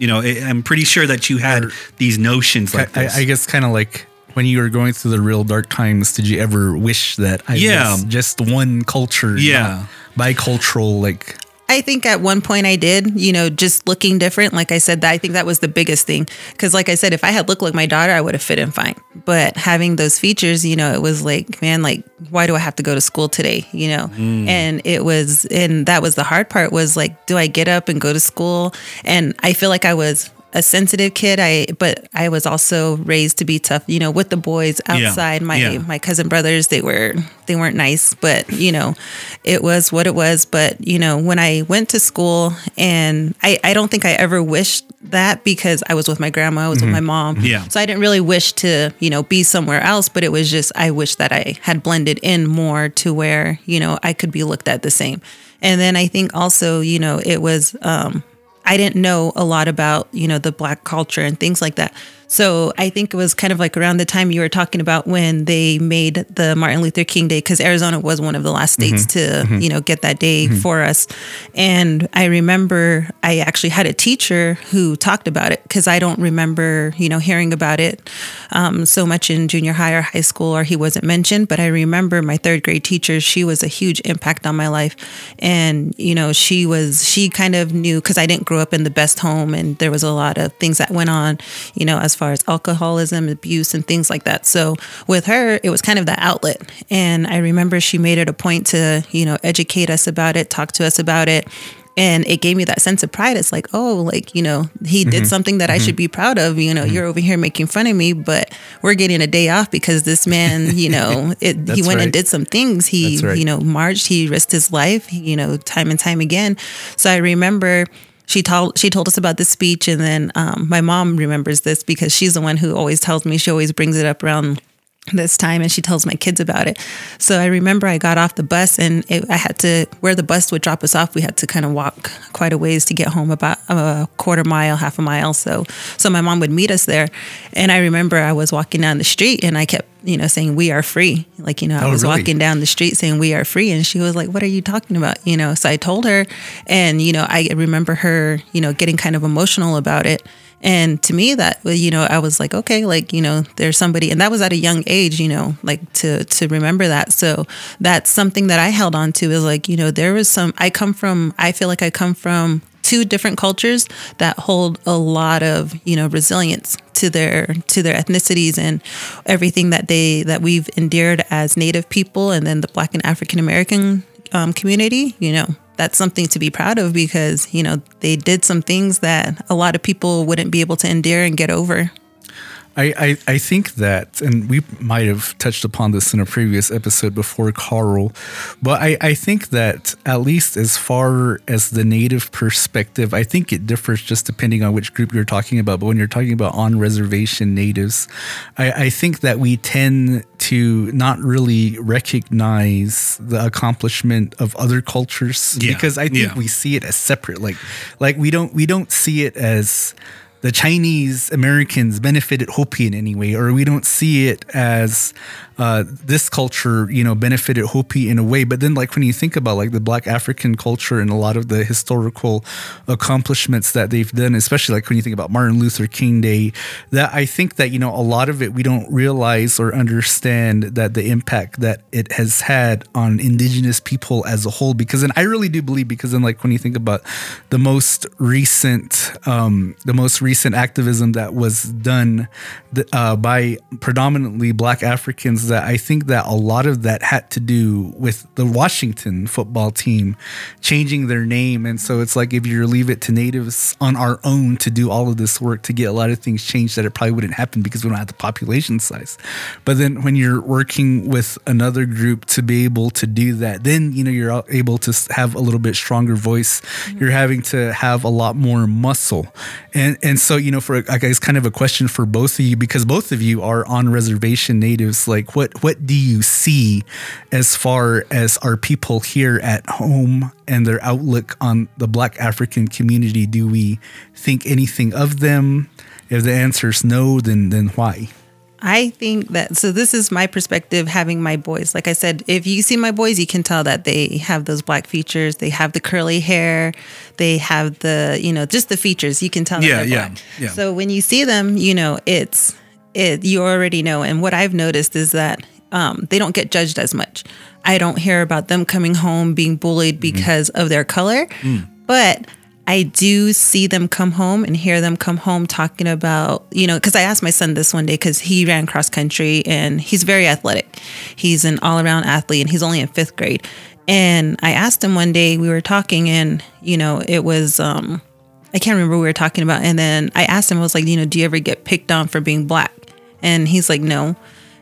You know, I- I'm pretty sure that you had these notions like I, this. I guess kind of like when you were going through the real dark times, did you ever wish that I Yeah. was just one culture? Yeah. not bicultural, like I think at one point I did, you know, just looking different. Like I said, that I think that was the biggest thing. Because, like I said, if I had looked like my daughter, I would have fit in fine. But having those features, you know, it was like, man, like, why do I have to go to school today? You know, mm. and it was, and that was the hard part was like, do I get up and go to school? And I feel like I was a sensitive kid. I, but I was also raised to be tough, you know, with the boys Yeah. outside. My Yeah. my cousin brothers, they were they weren't nice, but you know, it was what it was. But you know, when I went to school, and I I don't think I ever wished that because I was with my grandma, I was with my mom, Yeah. So I didn't really wish to you know be somewhere else, but it was just I wish that I had blended in more to where you know I could be looked at the same. And then I think also you know it was um I didn't know a lot about, you know, the black culture and things like that. So I think it was kind of like around the time you were talking about when they made the Martin Luther King Day, because Arizona was one of the last mm-hmm. states to, mm-hmm. you know, get that day mm-hmm. for us. And I remember I actually had a teacher who talked about it because I don't remember, you know, hearing about it um, so much in junior high or high school, or he wasn't mentioned. But I remember my third grade teacher, she was a huge impact on my life. And, you know, she was, she kind of knew because I didn't grow up in the best home and there was a lot of things that went on, you know, as far as alcoholism, abuse, and things like that. So with her, it was kind of the outlet. And I remember she made it a point to, you know, educate us about it, talk to us about it. And it gave me that sense of pride. It's like, oh, like, you know, he Mm-hmm. did something that I should be proud of. You know, you're over here making fun of me, but we're getting a day off because this man, you know, it, he went right. and did some things. He, right. you know, marched, he risked his life, you know, time and time again. So I remember she told she told us about this speech, and then um, my mom remembers this because she's the one who always tells me. She always brings it up around this time, and she tells my kids about it. So I remember I got off the bus, and it, I had to where the bus would drop us off. We had to kind of walk quite a ways to get home, about a quarter mile, half a mile. So so my mom would meet us there, and I remember I was walking down the street, and I kept you know saying we are free, like you know I Oh, was really? walking down the street saying we are free and she was like what are you talking about you know so i told her and you know i remember her you know getting kind of emotional about it and to me that you know i was like okay like you know there's somebody and that was at a young age you know like to to remember that. So that's something that i held on to is like you know there was some i come from i feel like i come from two different cultures that hold a lot of you know resilience to their to their ethnicities and everything that they that we've endured as native people and then the black and african american um, community you know that's something to be proud of because you know they did some things that a lot of people wouldn't be able to endure and get over I, I, I think that, and we might have touched upon this in a previous episode before, Carl, but I, I think that at least as far as the native perspective, I think it differs just depending on which group you're talking about. But when you're talking about on reservation natives, I, I think that we tend to not really recognize the accomplishment of other cultures Yeah, because I think yeah. we see it as separate. Like, like we don't we don't see it as the Chinese Americans benefited Hopi in any way, or we don't see it as uh, this culture, you know, benefited Hopi in a way. But then, like when you think about like the Black African culture and a lot of the historical accomplishments that they've done, especially like when you think about Martin Luther King Day, that I think that you know a lot of it we don't realize or understand that the impact that it has had on Indigenous people as a whole. Because then I really do believe because then like when you think about the most recent, um, the most recent recent activism that was done uh, by predominantly black Africans that I think that a lot of that had to do with the Washington football team changing their name. And so it's like if you leave it to natives on our own to do all of this work to get a lot of things changed, that it probably wouldn't happen because we don't have the population size. But then when you're working with another group to be able to do that, then you know you're able to have a little bit stronger voice. Mm-hmm. You're having to have a lot more muscle, and and so you know for I guess kind of a question for both of you because both of you are on reservation natives. Like what what do you see as far as our people here at home and their outlook on the Black African community? Do we think anything of them? If the answer is no, then then why? I think that so this is my perspective having my boys. Like I said, if you see my boys, you can tell that they have those black features. They have the curly hair. They have the, you know, just the features. You can tell yeah, yeah, yeah. So when you see them, you know, it's it you already know. And what I've noticed is that um, they don't get judged as much. I don't hear about them coming home being bullied mm-hmm. because mm. of their color. Mm. But I do see them come home and hear them come home talking about, you know, because I asked my son this one day because he ran cross country and he's very athletic. He's an all around athlete and he's only in fifth grade. And I asked him one day, we were talking and, you know, it was, um, I can't remember what we were talking about. And then I asked him, I was like, you know, do you ever get picked on for being black? And he's like, no.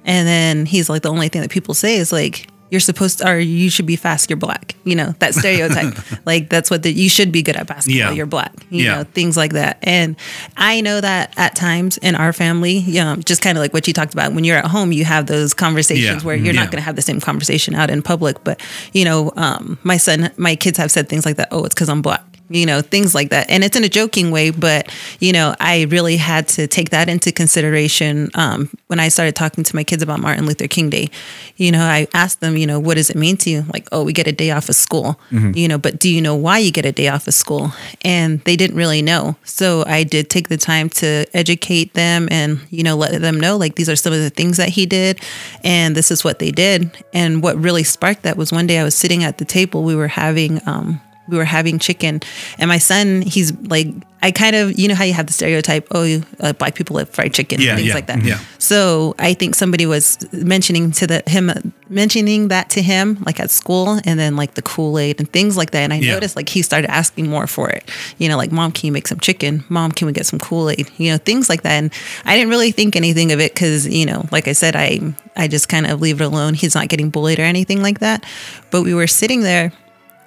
And then he's like, the only thing that people say is like, you're supposed to, or you should be fast, you're black. You know, that stereotype. like that's what the, you should be good at basketball, yeah. you're black. You yeah. know, things like that. And I know that at times in our family, you know, just kind of like what you talked about, when you're at home, you have those conversations yeah. where you're not going to have the same conversation out in public. But, you know, um, my son, my kids have said things like that. Oh, it's because I'm black you know, things like that. And it's in a joking way, but, you know, I really had to take that into consideration um, when I started talking to my kids about Martin Luther King Day. You know, I asked them, you know, what does it mean to you? Like, oh, we get a day off of school, mm-hmm. you know, but do you know why you get a day off of school? And they didn't really know. So I did take the time to educate them and, you know, let them know, like, these are some of the things that he did. And this is what they did. And what really sparked that was one day I was sitting at the table, we were having, um, we were having chicken and my son he's like i kind of you know how you have the stereotype oh uh, black people love fried chicken yeah, things yeah, like that. yeah. so i think somebody was mentioning to the him mentioning that to him like at school and then like the kool-aid and things like that and i yeah. noticed like he started asking more for it. You know like mom can you make some chicken? Mom can we get some kool-aid? You know things like that and i didn't really think anything of it because you know like i said i i just kind of leave it alone. He's not getting bullied or anything like that. But we were sitting there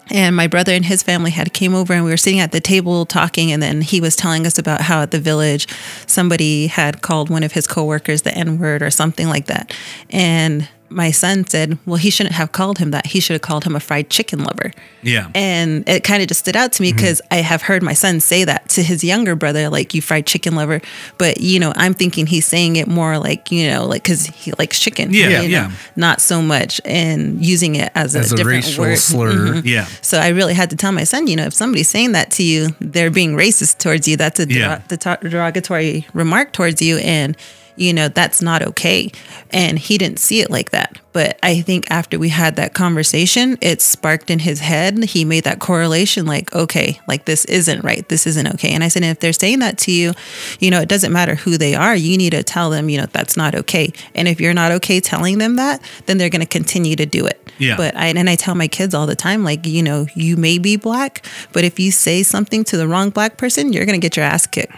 and my brother and his family had came over and we were sitting at the table talking and then he was telling us about how at the village somebody had called one of his coworkers the n-word or something like that. And my son said, well, he shouldn't have called him that. He should have called him a fried chicken lover. Yeah. And it kind of just stood out to me because mm-hmm. I have heard my son say that to his younger brother, like, you fried chicken lover. But, you know, I'm thinking he's saying it more like, you know, like, because he likes chicken. Yeah. yeah, yeah. Not so much and using it as, as a, a, different racial word. slur. Mm-hmm. Yeah. So I really had to tell my son, you know, if somebody's saying that to you, they're being racist towards you. That's a yeah. derogatory remark towards you. And, you know, that's not okay. And he didn't see it like that. But I think after we had that conversation, it sparked in his head. He made that correlation like, okay, like this isn't right. This isn't okay. And I said, if they're saying that to you, you know, it doesn't matter who they are. You need to tell them, you know, that's not okay. And if you're not okay telling them that, then they're going to continue to do it. Yeah. But I, and I tell my kids all the time, like, you know, you may be black, but if you say something to the wrong black person, you're going to get your ass kicked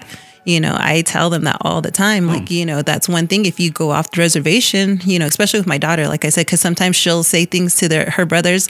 you know i tell them that all the time like you know that's one thing if you go off the reservation you know especially with my daughter like i said because sometimes she'll say things to their her brothers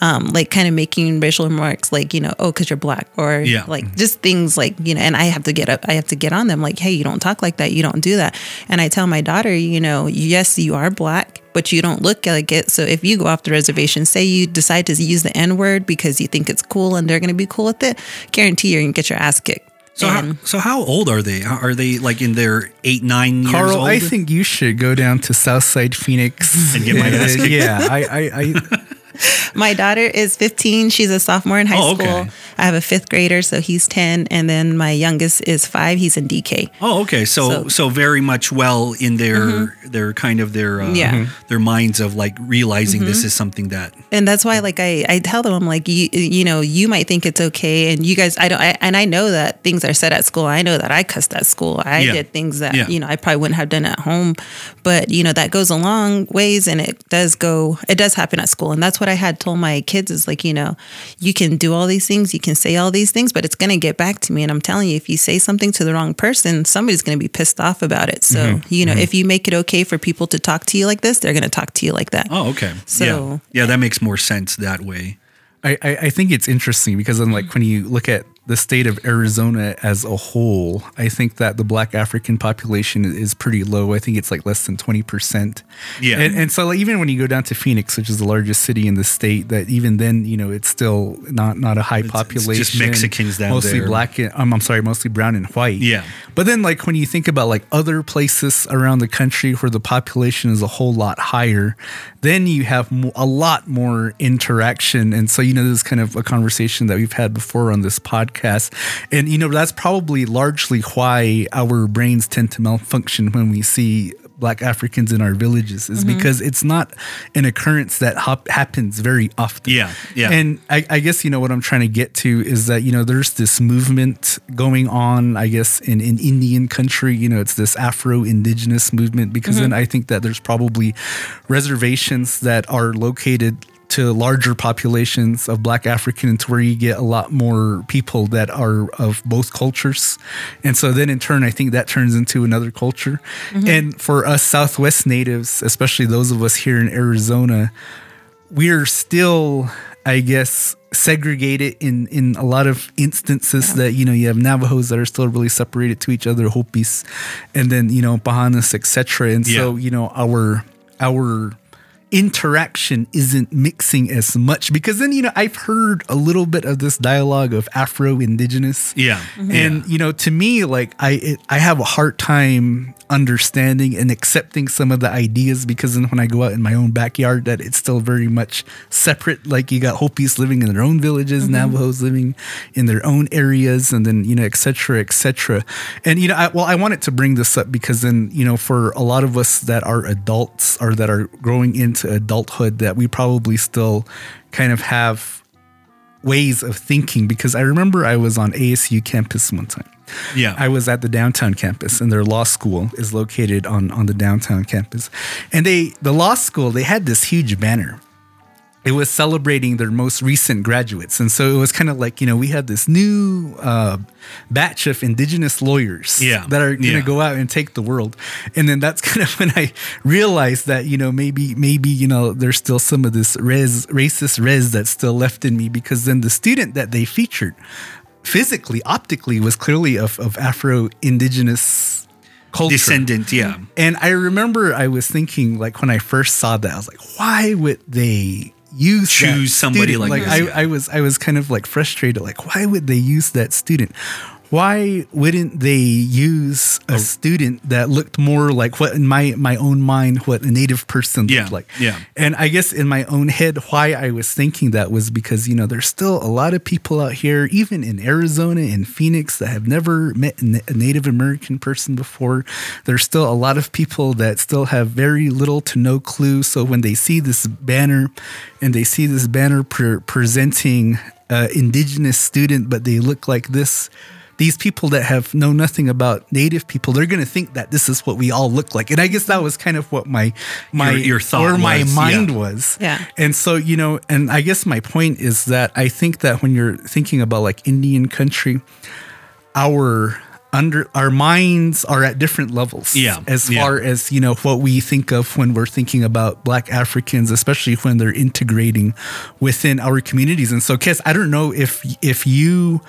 um, like kind of making racial remarks like you know oh because you're black or yeah. like just things like you know and i have to get up i have to get on them like hey you don't talk like that you don't do that and i tell my daughter you know yes you are black but you don't look like it. So if you go off the reservation, say you decide to use the N word because you think it's cool and they're going to be cool with it, guarantee you're going to get your ass kicked. So how, so how old are they? Are they like in their eight nine Carl, years old? I think you should go down to Southside Phoenix and get my ass kicked. Yeah, I, I, I My daughter is 15. She's a sophomore in high Oh, okay. school. I have a fifth grader, so he's 10. And then my youngest is five. He's in DK. Oh, okay. So, so, So- Mm-hmm. very much well in their their kind of their uh, Yeah. Mhm. their minds of like realizing this is something that And that's why, like, I, I tell them, I'm like, you, you know, you might think it's okay. And you guys, I don't, I, and I know that things are said at school. I know that I cussed at school. I Yeah. did things that, Yeah. you know, I probably wouldn't have done at home. But, you know, that goes a long ways and it does go, it does happen at school. And that's what I had told my kids is like, you know, you can do all these things, you can say all these things, but it's going to get back to me. And I'm telling you, if you say something to the wrong person, somebody's going to be pissed off about it. So, Mm-hmm. you know, if you make it okay for people to talk to you like this, they're going to talk to you like that. Oh, okay. So- yeah, yeah, that makes more sense that way. I, I, I think it's interesting because then like when you look at the state of Arizona as a whole, I think that the black African population is pretty low. I think it's like less than 20%. Yeah. And, and so like, even when you go down to Phoenix, which is the largest city in the state, that even then, you know, it's still not not a high it's population. just Mexicans down mostly there. black and um, I'm sorry, mostly brown and white. Yeah. But then like when you think about like other places around the country where the population is a whole lot higher, then you have a lot more interaction. And so, you know, this is kind of a conversation that we've had before on this podcast. And, you know, that's probably largely why our brains tend to malfunction when we see black Africans in our villages is mm-hmm. because it's not an occurrence that hop- happens very often. Yeah, yeah. And I, I guess you know what I'm trying to get to is that you know there's this movement going on. I guess in in Indian country, you know, it's this Afro-Indigenous movement because mm-hmm. then I think that there's probably reservations that are located to larger populations of black africans where you get a lot more people that are of both cultures. And so then in turn i think that turns into another culture. Mm-hmm. And for us southwest natives especially those of us here in arizona we're still i guess segregated in in a lot of instances that you know you have navajos that are still really separated to each other hopis and then you know bahanas etc and so you know our our interaction isn't mixing as much because then you know I've heard a little bit of this dialogue of Afro indigenous Yeah. and you know to me like I it, I have a hard time understanding and accepting some of the ideas because then when I go out in my own backyard that it's still very much separate. Like you got Hopis living in their own villages mm-hmm. Navajos living in their own areas and then you know et cetera et cetera. And you know I, well I wanted to bring this up because then you know for a lot of us that are adults or that are growing into adulthood that we probably still kind of have ways of thinking because I remember I was on ASU campus one time Yeah. I was at the downtown campus, and their law school is located on on the downtown campus. And they, the law school, they had this huge banner. It was celebrating their most recent graduates, and so it was kind of like you know we had this new uh, batch of indigenous lawyers Yeah. that are going to Yeah. go out and take the world. And then that's kind of when I realized that you know maybe maybe you know there's still some of this res racist res that's still left in me because then the student that they featured physically optically was clearly of, of Afro indigenous culture. Descendant. Yeah. And I remember I was thinking like when I first saw that I was like why would they use Choose somebody student? like like this. I, I was I was kind of like frustrated like why would they use that student why wouldn't they use Oh. a student that looked more like what in my my own mind what a native person Yeah, looked like yeah. and I guess in my own head, why I was thinking that was because, you know, there's still a lot of people out here, even in Arizona and Phoenix, that have never met a a Native American person before. There's still a lot of people that still have very little to no clue. So when they see this banner and they see this banner pre- presenting uh, indigenous student, but they look like this. These people that have know nothing about native people, they're going to think that this is what we all look like, and I guess that was kind of what my my Your- your thought or my was, mind yeah. was. Yeah. And so, you know, and I guess my point is that I think that when you're thinking about like Indian country, our under our minds are at different levels. Yeah, As yeah. far as, you know, what we think of when we're thinking about black Africans, especially when they're integrating within our communities. And so, Kes, I don't know if if you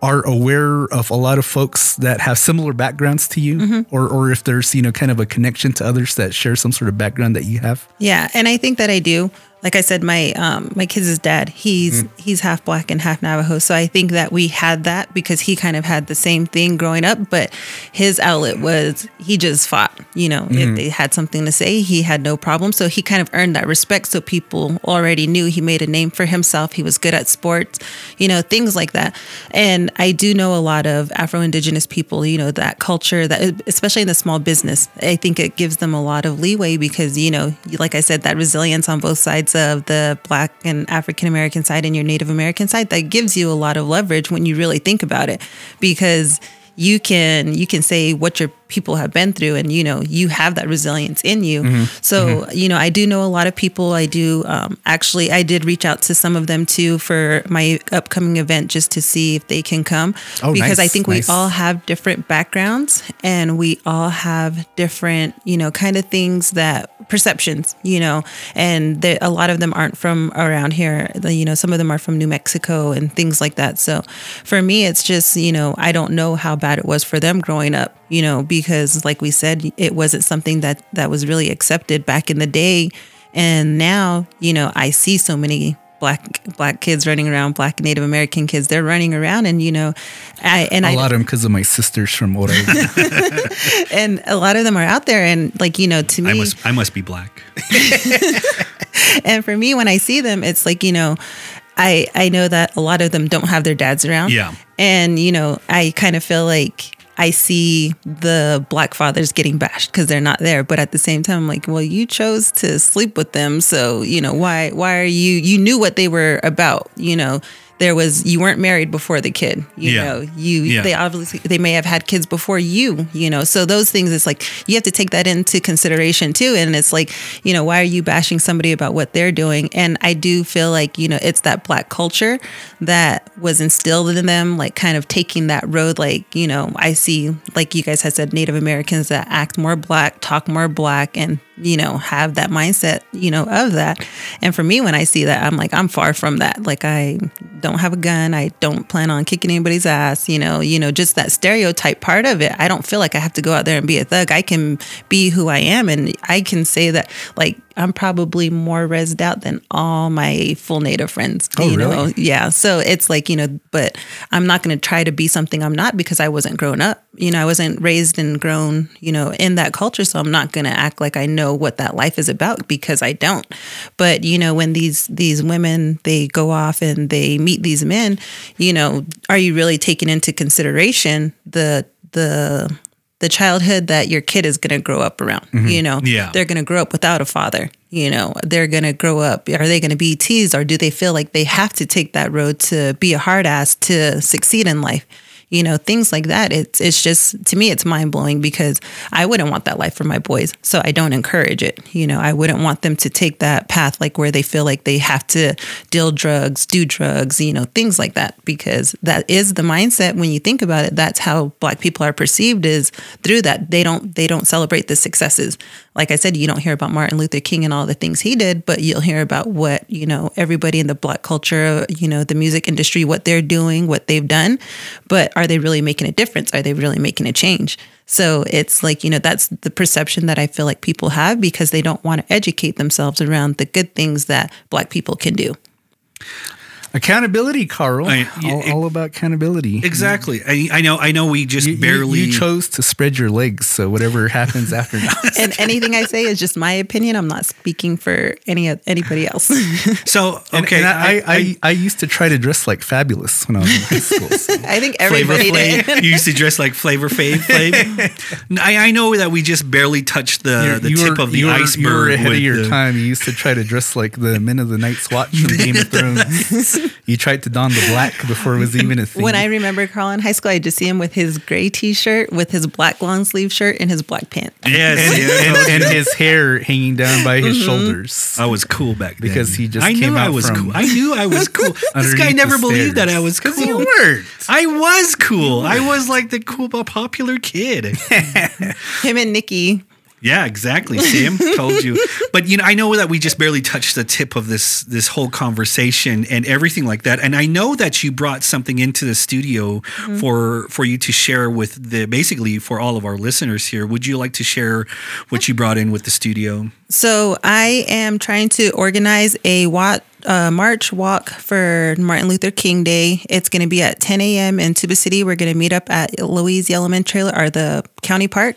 are aware of a lot of folks that have similar backgrounds to you Mm-hmm. or or if there's, you know, kind of a connection to others that share some sort of background that you have. Yeah, and I think that I do. Like I said, my um, my kids' dad, he's Mm. he's half black and half Navajo. So I think that we had that because he kind of had the same thing growing up, but his outlet was he just fought. You know, Mm-hmm. if they had something to say, he had no problem. So he kind of earned that respect. So people already knew he made a name for himself. He was good at sports, you know, things like that. And I do know a lot of Afro Indigenous people. You know, that culture that especially in the small business, I think it gives them a lot of leeway because you know, like I said, that resilience on both sides of the Black and African American side and your Native American side that gives you a lot of leverage when you really think about it, because you can you can say what your people have been through and you know you have that resilience in you. So you know i do know a lot of people. I do um, actually i did reach out to some of them too for my upcoming event just to see if they can come. Oh, because i think nice. we all have different backgrounds and we all have different you know kind of things that perceptions you know and there, a lot of them aren't from around here. The- you know some of them are from new mexico and things like that. So for me it's just you know i don't know how bad it was for them growing up you know because like we said it wasn't something that that was really accepted back in the day and now you know i see so many black black kids running around black native american kids they're running around and you know i and A i lot of them because of my sisters from Oregon. and a lot of them are out there and like you know to me I must I must be black. and for me when i see them it's like you know i i know that a lot of them don't have their dads around Yeah. and you know i kind of feel like i see the black fathers getting bashed because they're not there but at the same time i'm like well you chose to sleep with them so you know why why are you you knew what they were about you know there was you weren't married before the kid you Yeah. know you Yeah. they obviously they may have had kids before you you know so those things it's like you have to take that into consideration too and it's like you know why are you bashing somebody about what they're doing and i do feel like you know it's that black culture that was instilled in them like kind of taking that road like you know i see like you guys had said native americans that act more black talk more black and you know have that mindset you know of that. And for me when i see that i'm like i'm far from that. Like i don't have a gun. I don't plan on kicking anybody's ass you know you know just that stereotype part of it. I don't feel like i have to go out there and be a thug. I can be who i am and i can say that like i'm probably more rezzed out than all my full native friends Oh, you know? Really? yeah. So it's like you know but i'm not going to try to be something i'm not because i wasn't grown up. You know i wasn't raised and grown you know in that culture so i'm not going to act like i know what that life is about because i don't. But you know when these these women they go off and they meet these men you know are you really taking into consideration the the the childhood that your kid is going to grow up around mm-hmm. you know? Yeah. they're going to grow up without a father you know? They're going to grow up are they going to be teased or do they feel like they have to take that road to be a hard ass to succeed in life you know things like that it's it's just to me it's mind blowing because I wouldn't want that life for my boys so I don't encourage it you know? I wouldn't want them to take that path like where they feel like they have to deal drugs do drugs you know things like that because that is the mindset when you think about it that's how black people are perceived is through that. They don't they don't celebrate the successes like I said you don't hear about Martin Luther King and all the things he did but you'll hear about what you know everybody in the black culture you know the music industry what they're doing what they've done. But are they really making a difference? Are they really making a change? So it's like you know that's the perception that I feel like people have because they don't want to educate themselves around the good things that black people can do accountability, Carl. I- all, all about accountability. Exactly. I, I know. I know. We just You, you- barely. you chose to spread your legs, so whatever happens after now. and anything I say is just my opinion I'm not speaking for any anybody else so okay. and I, I, I, used to try to dress like fabulous when I was in high school. so- I think Flavor everybody did You used to dress like Flavor Fave. Flav. I, I know that we just barely touched the, You're- the you tip were- of the you were, iceberg. You were ahead with of your the- time. You used to try to dress like the Men of the Night's Watch from Game of Thrones. You tried to don the black before it was even a thing. when I remember Carl in high school I just see him with his gray t-shirt with his black long sleeve shirt and his black pants Yes, and, and, and his hair hanging down by his mm-hmm. shoulders. I was cool back then Because he just I came knew I out was from cool. I knew I was cool. this guy never believed that. I was cool. 'Cause you weren't. I was cool. I was like the cool, popular kid. him and Nikki Yeah, exactly. Sam told you. But you know, I know that we just barely touched the tip of this this whole conversation and everything like that. And I know that you brought something into the studio Mm-hmm. for for you to share with the basically for all of our listeners here. Would you like to share what you brought in with the studio? So I am trying to organize a walk, uh, march walk for Martin Luther King Day. It's going to be at 10 a.m. in Tuba City. We're going to meet up at Louise Yellowman Trailer or the county park,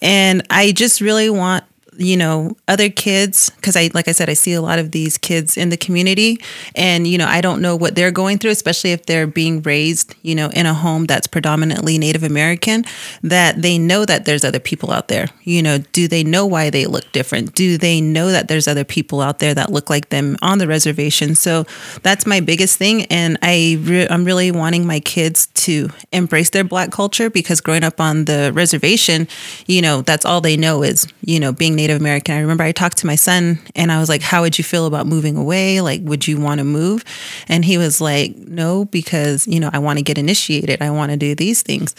and I just really want you know other kids because i like i said i see a lot of these kids in the community. And you know i don't know what they're going through especially if they're being raised you know in a home that's predominantly native american that they know that there's other people out there. You know do they know why they look different? Do they know that there's other people out there that look like them on the reservation? So that's my biggest thing. And i re- i'm really wanting my kids to embrace their black culture because growing up on the reservation you know that's all they know is you know being native american. I remember i talked to my son and i was like how would you feel about moving away? Like would you want to move? And he was like no because you know i want to get initiated. I want to do these things.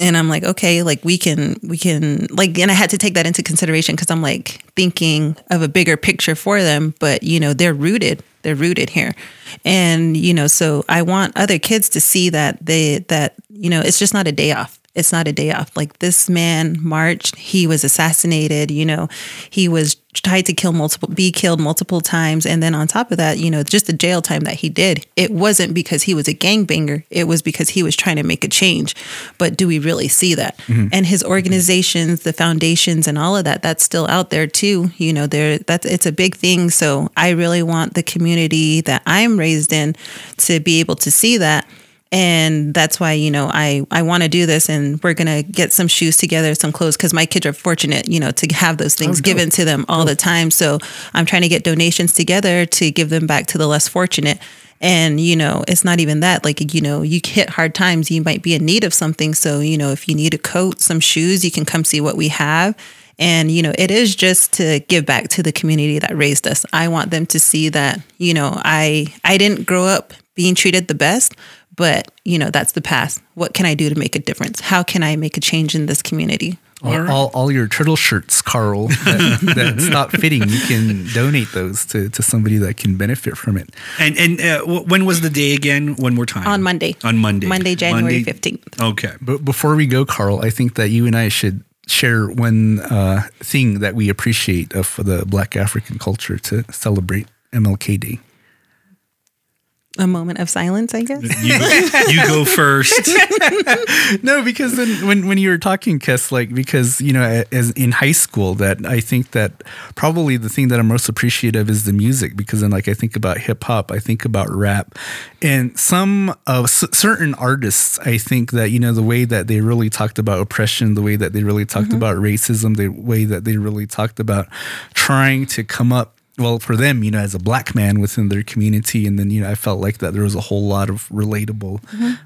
And I'm like, okay, like we can, we can, like, and I had to take that into consideration because I'm like thinking of a bigger picture for them, but you know, they're rooted, they're rooted here. And, you know, so I want other kids to see that they, that, you know, it's just not a day off. It's not a day off. Like this man marched, he was assassinated, you know, he was tried to kill multiple, be killed multiple times. And then on top of that, you know, just the jail time that he did, it wasn't because he was a gangbanger. It was because he was trying to make a change. But do we really see that? Mm-hmm. And his organizations, the foundations and all of that, that's still out there too. You know, there that's it's a big thing. So I really want the community that I'm raised in to be able to see that and that's why you know i i want to do this and we're gonna get some shoes together some clothes because my kids are fortunate you know to have those things oh, given to them all the time. So i'm trying to get donations together to give them back to the less fortunate. And you know it's not even that like you know you hit hard times you might be in need of something. So you know if you need a coat some shoes you can come see what we have. And you know it is just to give back to the community that raised us. I want them to see that you know i i didn't grow up being treated the best but you know that's the past what can i do to make a difference how can i make a change in this community All, all, all your turtle shirts, Carl, that, that's not fitting, you can donate those to, to somebody that can benefit from it. And and uh, w- when was the day again? One more time. on monday On Monday. monday january 15th Okay. But before we go, Carl, I think that you and I should share one uh, thing that we appreciate of the Black African culture to celebrate MLK Day. A moment of silence i guess You, you go first. No, because then when, when you were talking, Kes, like because you know, as in high school, that I think that probably the thing that I'm most appreciative is the music. Because then, like I think about hip hop, I think about rap, and some of s- certain artists, I think that you know the way that they really talked about oppression, the way that they really talked mm-hmm. about racism, the way that they really talked about trying to come up well for them you know as a black man within their community and then you know i felt like that there was a whole lot of relatable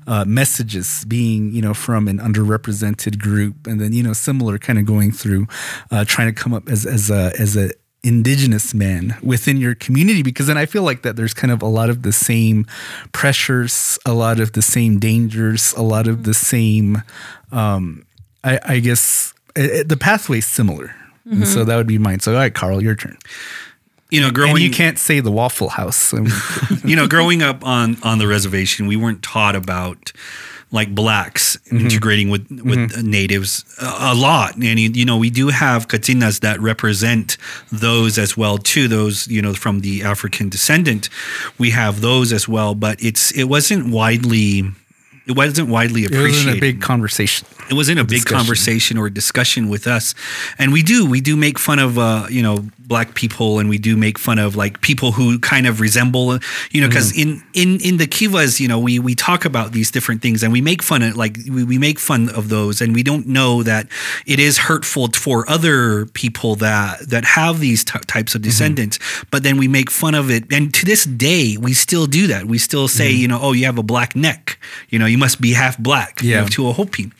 uh, messages being you know from an underrepresented group and then you know similar kind of going through uh, trying to come up as as a as a indigenous man within your community because then i feel like that there's kind of a lot of the same pressures a lot of the same dangers a lot of the same um i, I guess uh, the pathway's similar. And so that would be mine. So all right carl your turn You know, growing and you can't say the Waffle House. You know, growing up on on the reservation, we weren't taught about like blacks mm-hmm. integrating with with mm-hmm. natives a, a lot, and you, you know, we do have katsinas that represent those as well too. Those you know from the African descendant, we have those as well, but it's it wasn't widely. It wasn't widely appreciated. it wasn't a big conversation. it wasn't a big discussion. conversation or discussion with us and we do we do make fun of uh you know black people and we do make fun of like people who kind of resemble uh, you know because mm. in in in the kivas you know we we talk about these different things and we make fun of like we, we make fun of those and we don't know that it is hurtful for other people that that have these ty- types of mm-hmm. descendants but then we make fun of it and to this day we still do that we still say mm-hmm. you know oh you have a black neck you know you must be half black. You Yeah. know, to a hopi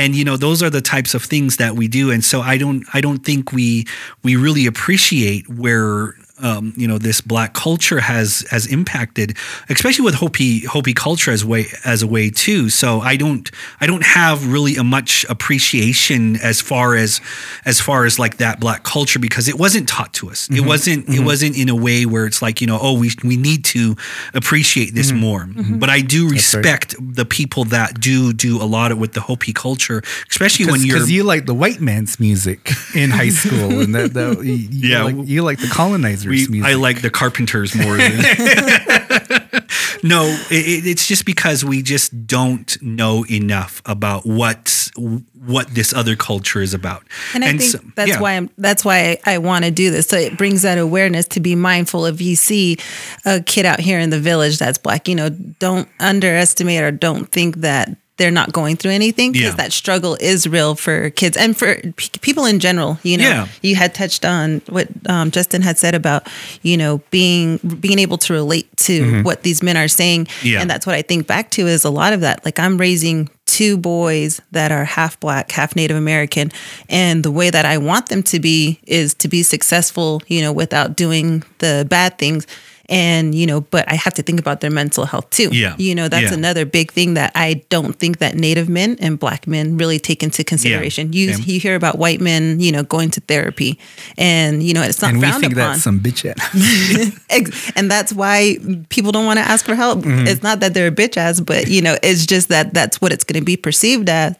and you know those are the types of things that we do. And so i don't i don't think we we really appreciate where um, you know this black culture has has impacted, especially with Hopi Hopi culture as way as a way too. So I don't I don't have really a much appreciation as far as as far as like that black culture because it wasn't taught to us. It mm-hmm. wasn't it mm-hmm. wasn't in a way where it's like you know oh we we need to appreciate this mm-hmm. more. But I do right. respect the people that do do a lot of with the Hopi culture, especially when you're because you like the white man's music in high school, and that, that you, you Yeah. like, you like the colonizers' we, music. I like the Carpenters more than. no, it, it's just because we just don't know enough about what what this other culture is about. And I think so- that's yeah. why I'm that's why I, I want to do this. So it brings that awareness to be mindful if you see a kid out here in the village that's black, you know, don't underestimate or don't think that they're not going through anything because Yeah. that struggle is real for kids and for p- people in general. You know, Yeah. you had touched on what um, Justin had said about you know being being able to relate to what these men are saying, Mm-hmm. Yeah. and that's what I think back to is a lot of that. Like I'm raising two boys that are half black, half Native American, and the way that I want them to be is to be successful, you know, without doing the bad things. And you know, but I have to think about their mental health too. Yeah. you know, that's Yeah. another big thing that I don't think that Native men and Black men really take into consideration. You Yeah. you hear about white men, you know, going to therapy, and you know, it's not and we think upon. that's some bitch ass. And that's why people don't want to ask for help. Mm-hmm. It's not that they're a bitch ass, but you know, it's just that that's what it's going to be perceived as.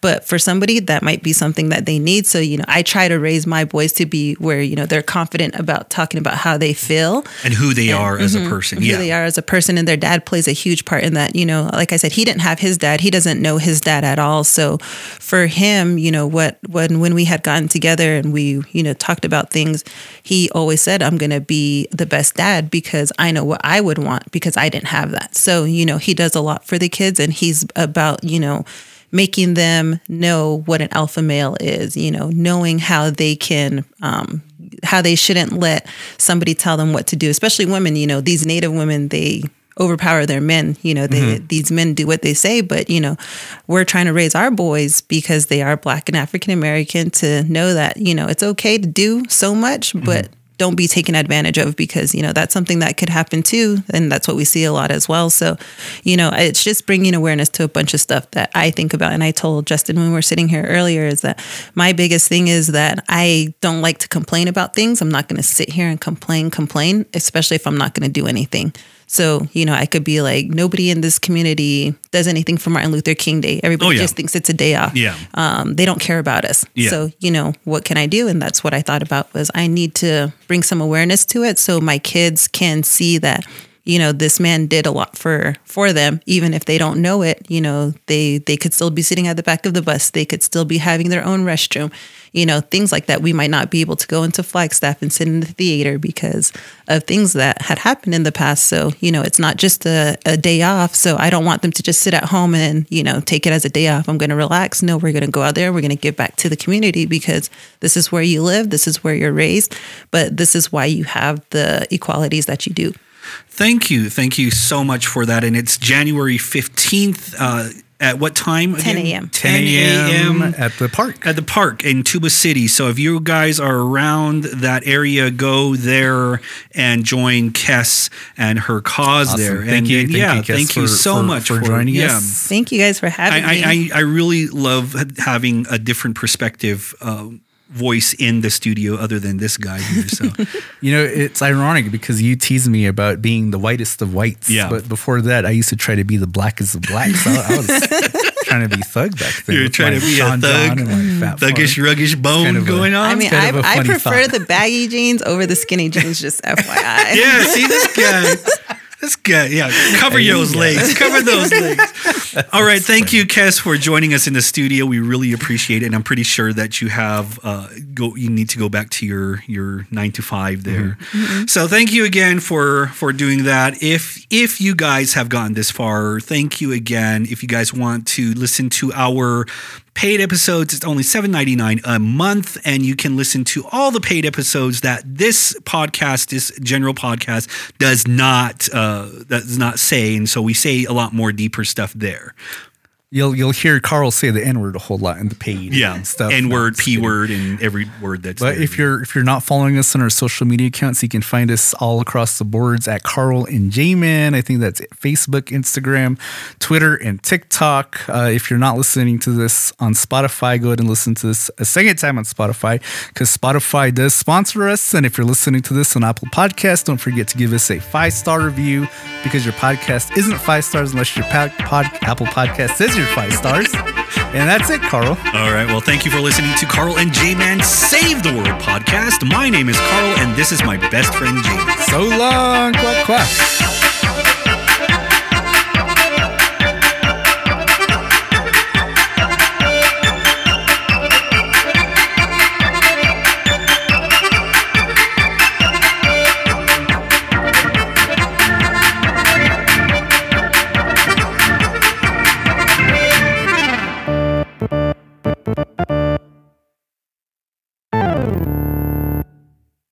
But for somebody, that might be something that they need. So you know, I try to raise my boys to be where you know they're confident about talking about how they feel and who they are as a person. who Yeah. they are as a person and their dad plays a huge part in that you know like i said he didn't have his dad. He doesn't know his dad at all. So for him you know what when when we had gotten together and we you know talked about things he always said i'm going to be the best dad because i know what i would want because i didn't have that. So you know he does a lot for the kids and he's about you know making them know what an alpha male is you know knowing how they can um, how they shouldn't let somebody tell them what to do, especially women. You know, these native women, they overpower their men. You know, they, mm-hmm. these men do what they say, but you know, we're trying to raise our boys because they are black and African American to know that you know it's okay to do so much, but mm-hmm. Don't be taken advantage of because you know that's something that could happen too and that's what we see a lot as well. So you know it's just bringing awareness to a bunch of stuff that i think about. And i told justin when we were sitting here earlier is that my biggest thing is that i don't like to complain about things. I'm not going to sit here and complain complain especially if i'm not going to do anything so, you know, I could be like, nobody in this community does anything for Martin Luther King Day. Everybody Oh, yeah. just thinks it's a day off. Yeah. Um, they don't care about us. Yeah. So, you know, what can I do? And that's what I thought about was I need to bring some awareness to it so my kids can see that, you know, this man did a lot for for them, even if they don't know it. You know, they they could still be sitting at the back of the bus. They could still be having their own restroom. You know, things like that. We might not be able to go into Flagstaff and sit in the theater because of things that had happened in the past. So, you know, it's not just a, a day off. So I don't want them to just sit at home and, you know, take it as a day off. I'm going to relax. No, we're going to go out there. We're going to give back to the community because this is where you live. This is where you're raised. But this is why you have the equalities that you do. Thank you. Thank you so much for that. And it's January 15th. Uh, at what time? 10 a.m.. 10 a.m. at the park. at the park in Tuba City. So if you guys are around that area, go there and join Kess and her cause Awesome. there. Thank and you. and Thank yeah, you, Kes, thank you for- so for- much for joining yeah. us. Thank you guys for having me. I, I, I, I really love having a different perspective uh, voice in the studio other than this guy here. So You know, it's ironic because you tease me about being the whitest of whites. Yeah. But before that, I used to try to be the blackest of blacks. So I was trying to be thug back then. You're trying to be a thug, and my thuggish, farm. ruggish bone kind of a- going on. I mean, kind I, of a I funny prefer thought. the baggy jeans over the skinny jeans, just FYI. yeah, see this guy. This guy, yeah, cover those legs, cover those legs. All right, thank you, Kes, for joining us in the studio. We really appreciate it, and I'm pretty sure that you have uh, go. You need to go back to your your nine to five there. So thank you again for for doing that. If if you guys have gotten this far, thank you again. If you guys want to listen to our paid episodes. It's only $7.99 a month and you can listen to all the paid episodes that this podcast this general podcast does not uh does not say. And so we say a lot more deeper stuff there you'll you'll hear Carl say the N word a whole lot in the paid Yeah, and stuff. N word, P kidding. word, and every word that's. But there. if you're if you're not following us on our social media accounts, you can find us all across the boards at Carl and J Man. I think that's Facebook, Instagram, Twitter, and TikTok. Uh, if you're not listening to this on Spotify, go ahead and listen to this a second time on Spotify because Spotify does sponsor us. And if you're listening to this on Apple Podcasts, don't forget to give us a five star review because your podcast isn't five stars unless your pod, pod, Apple Podcast says five stars. And that's it, Carl. All right. Well, thank you for listening to Carl and J Man Save the World podcast. My name is Carl, and this is my best friend, J So long, quack quack. Thank.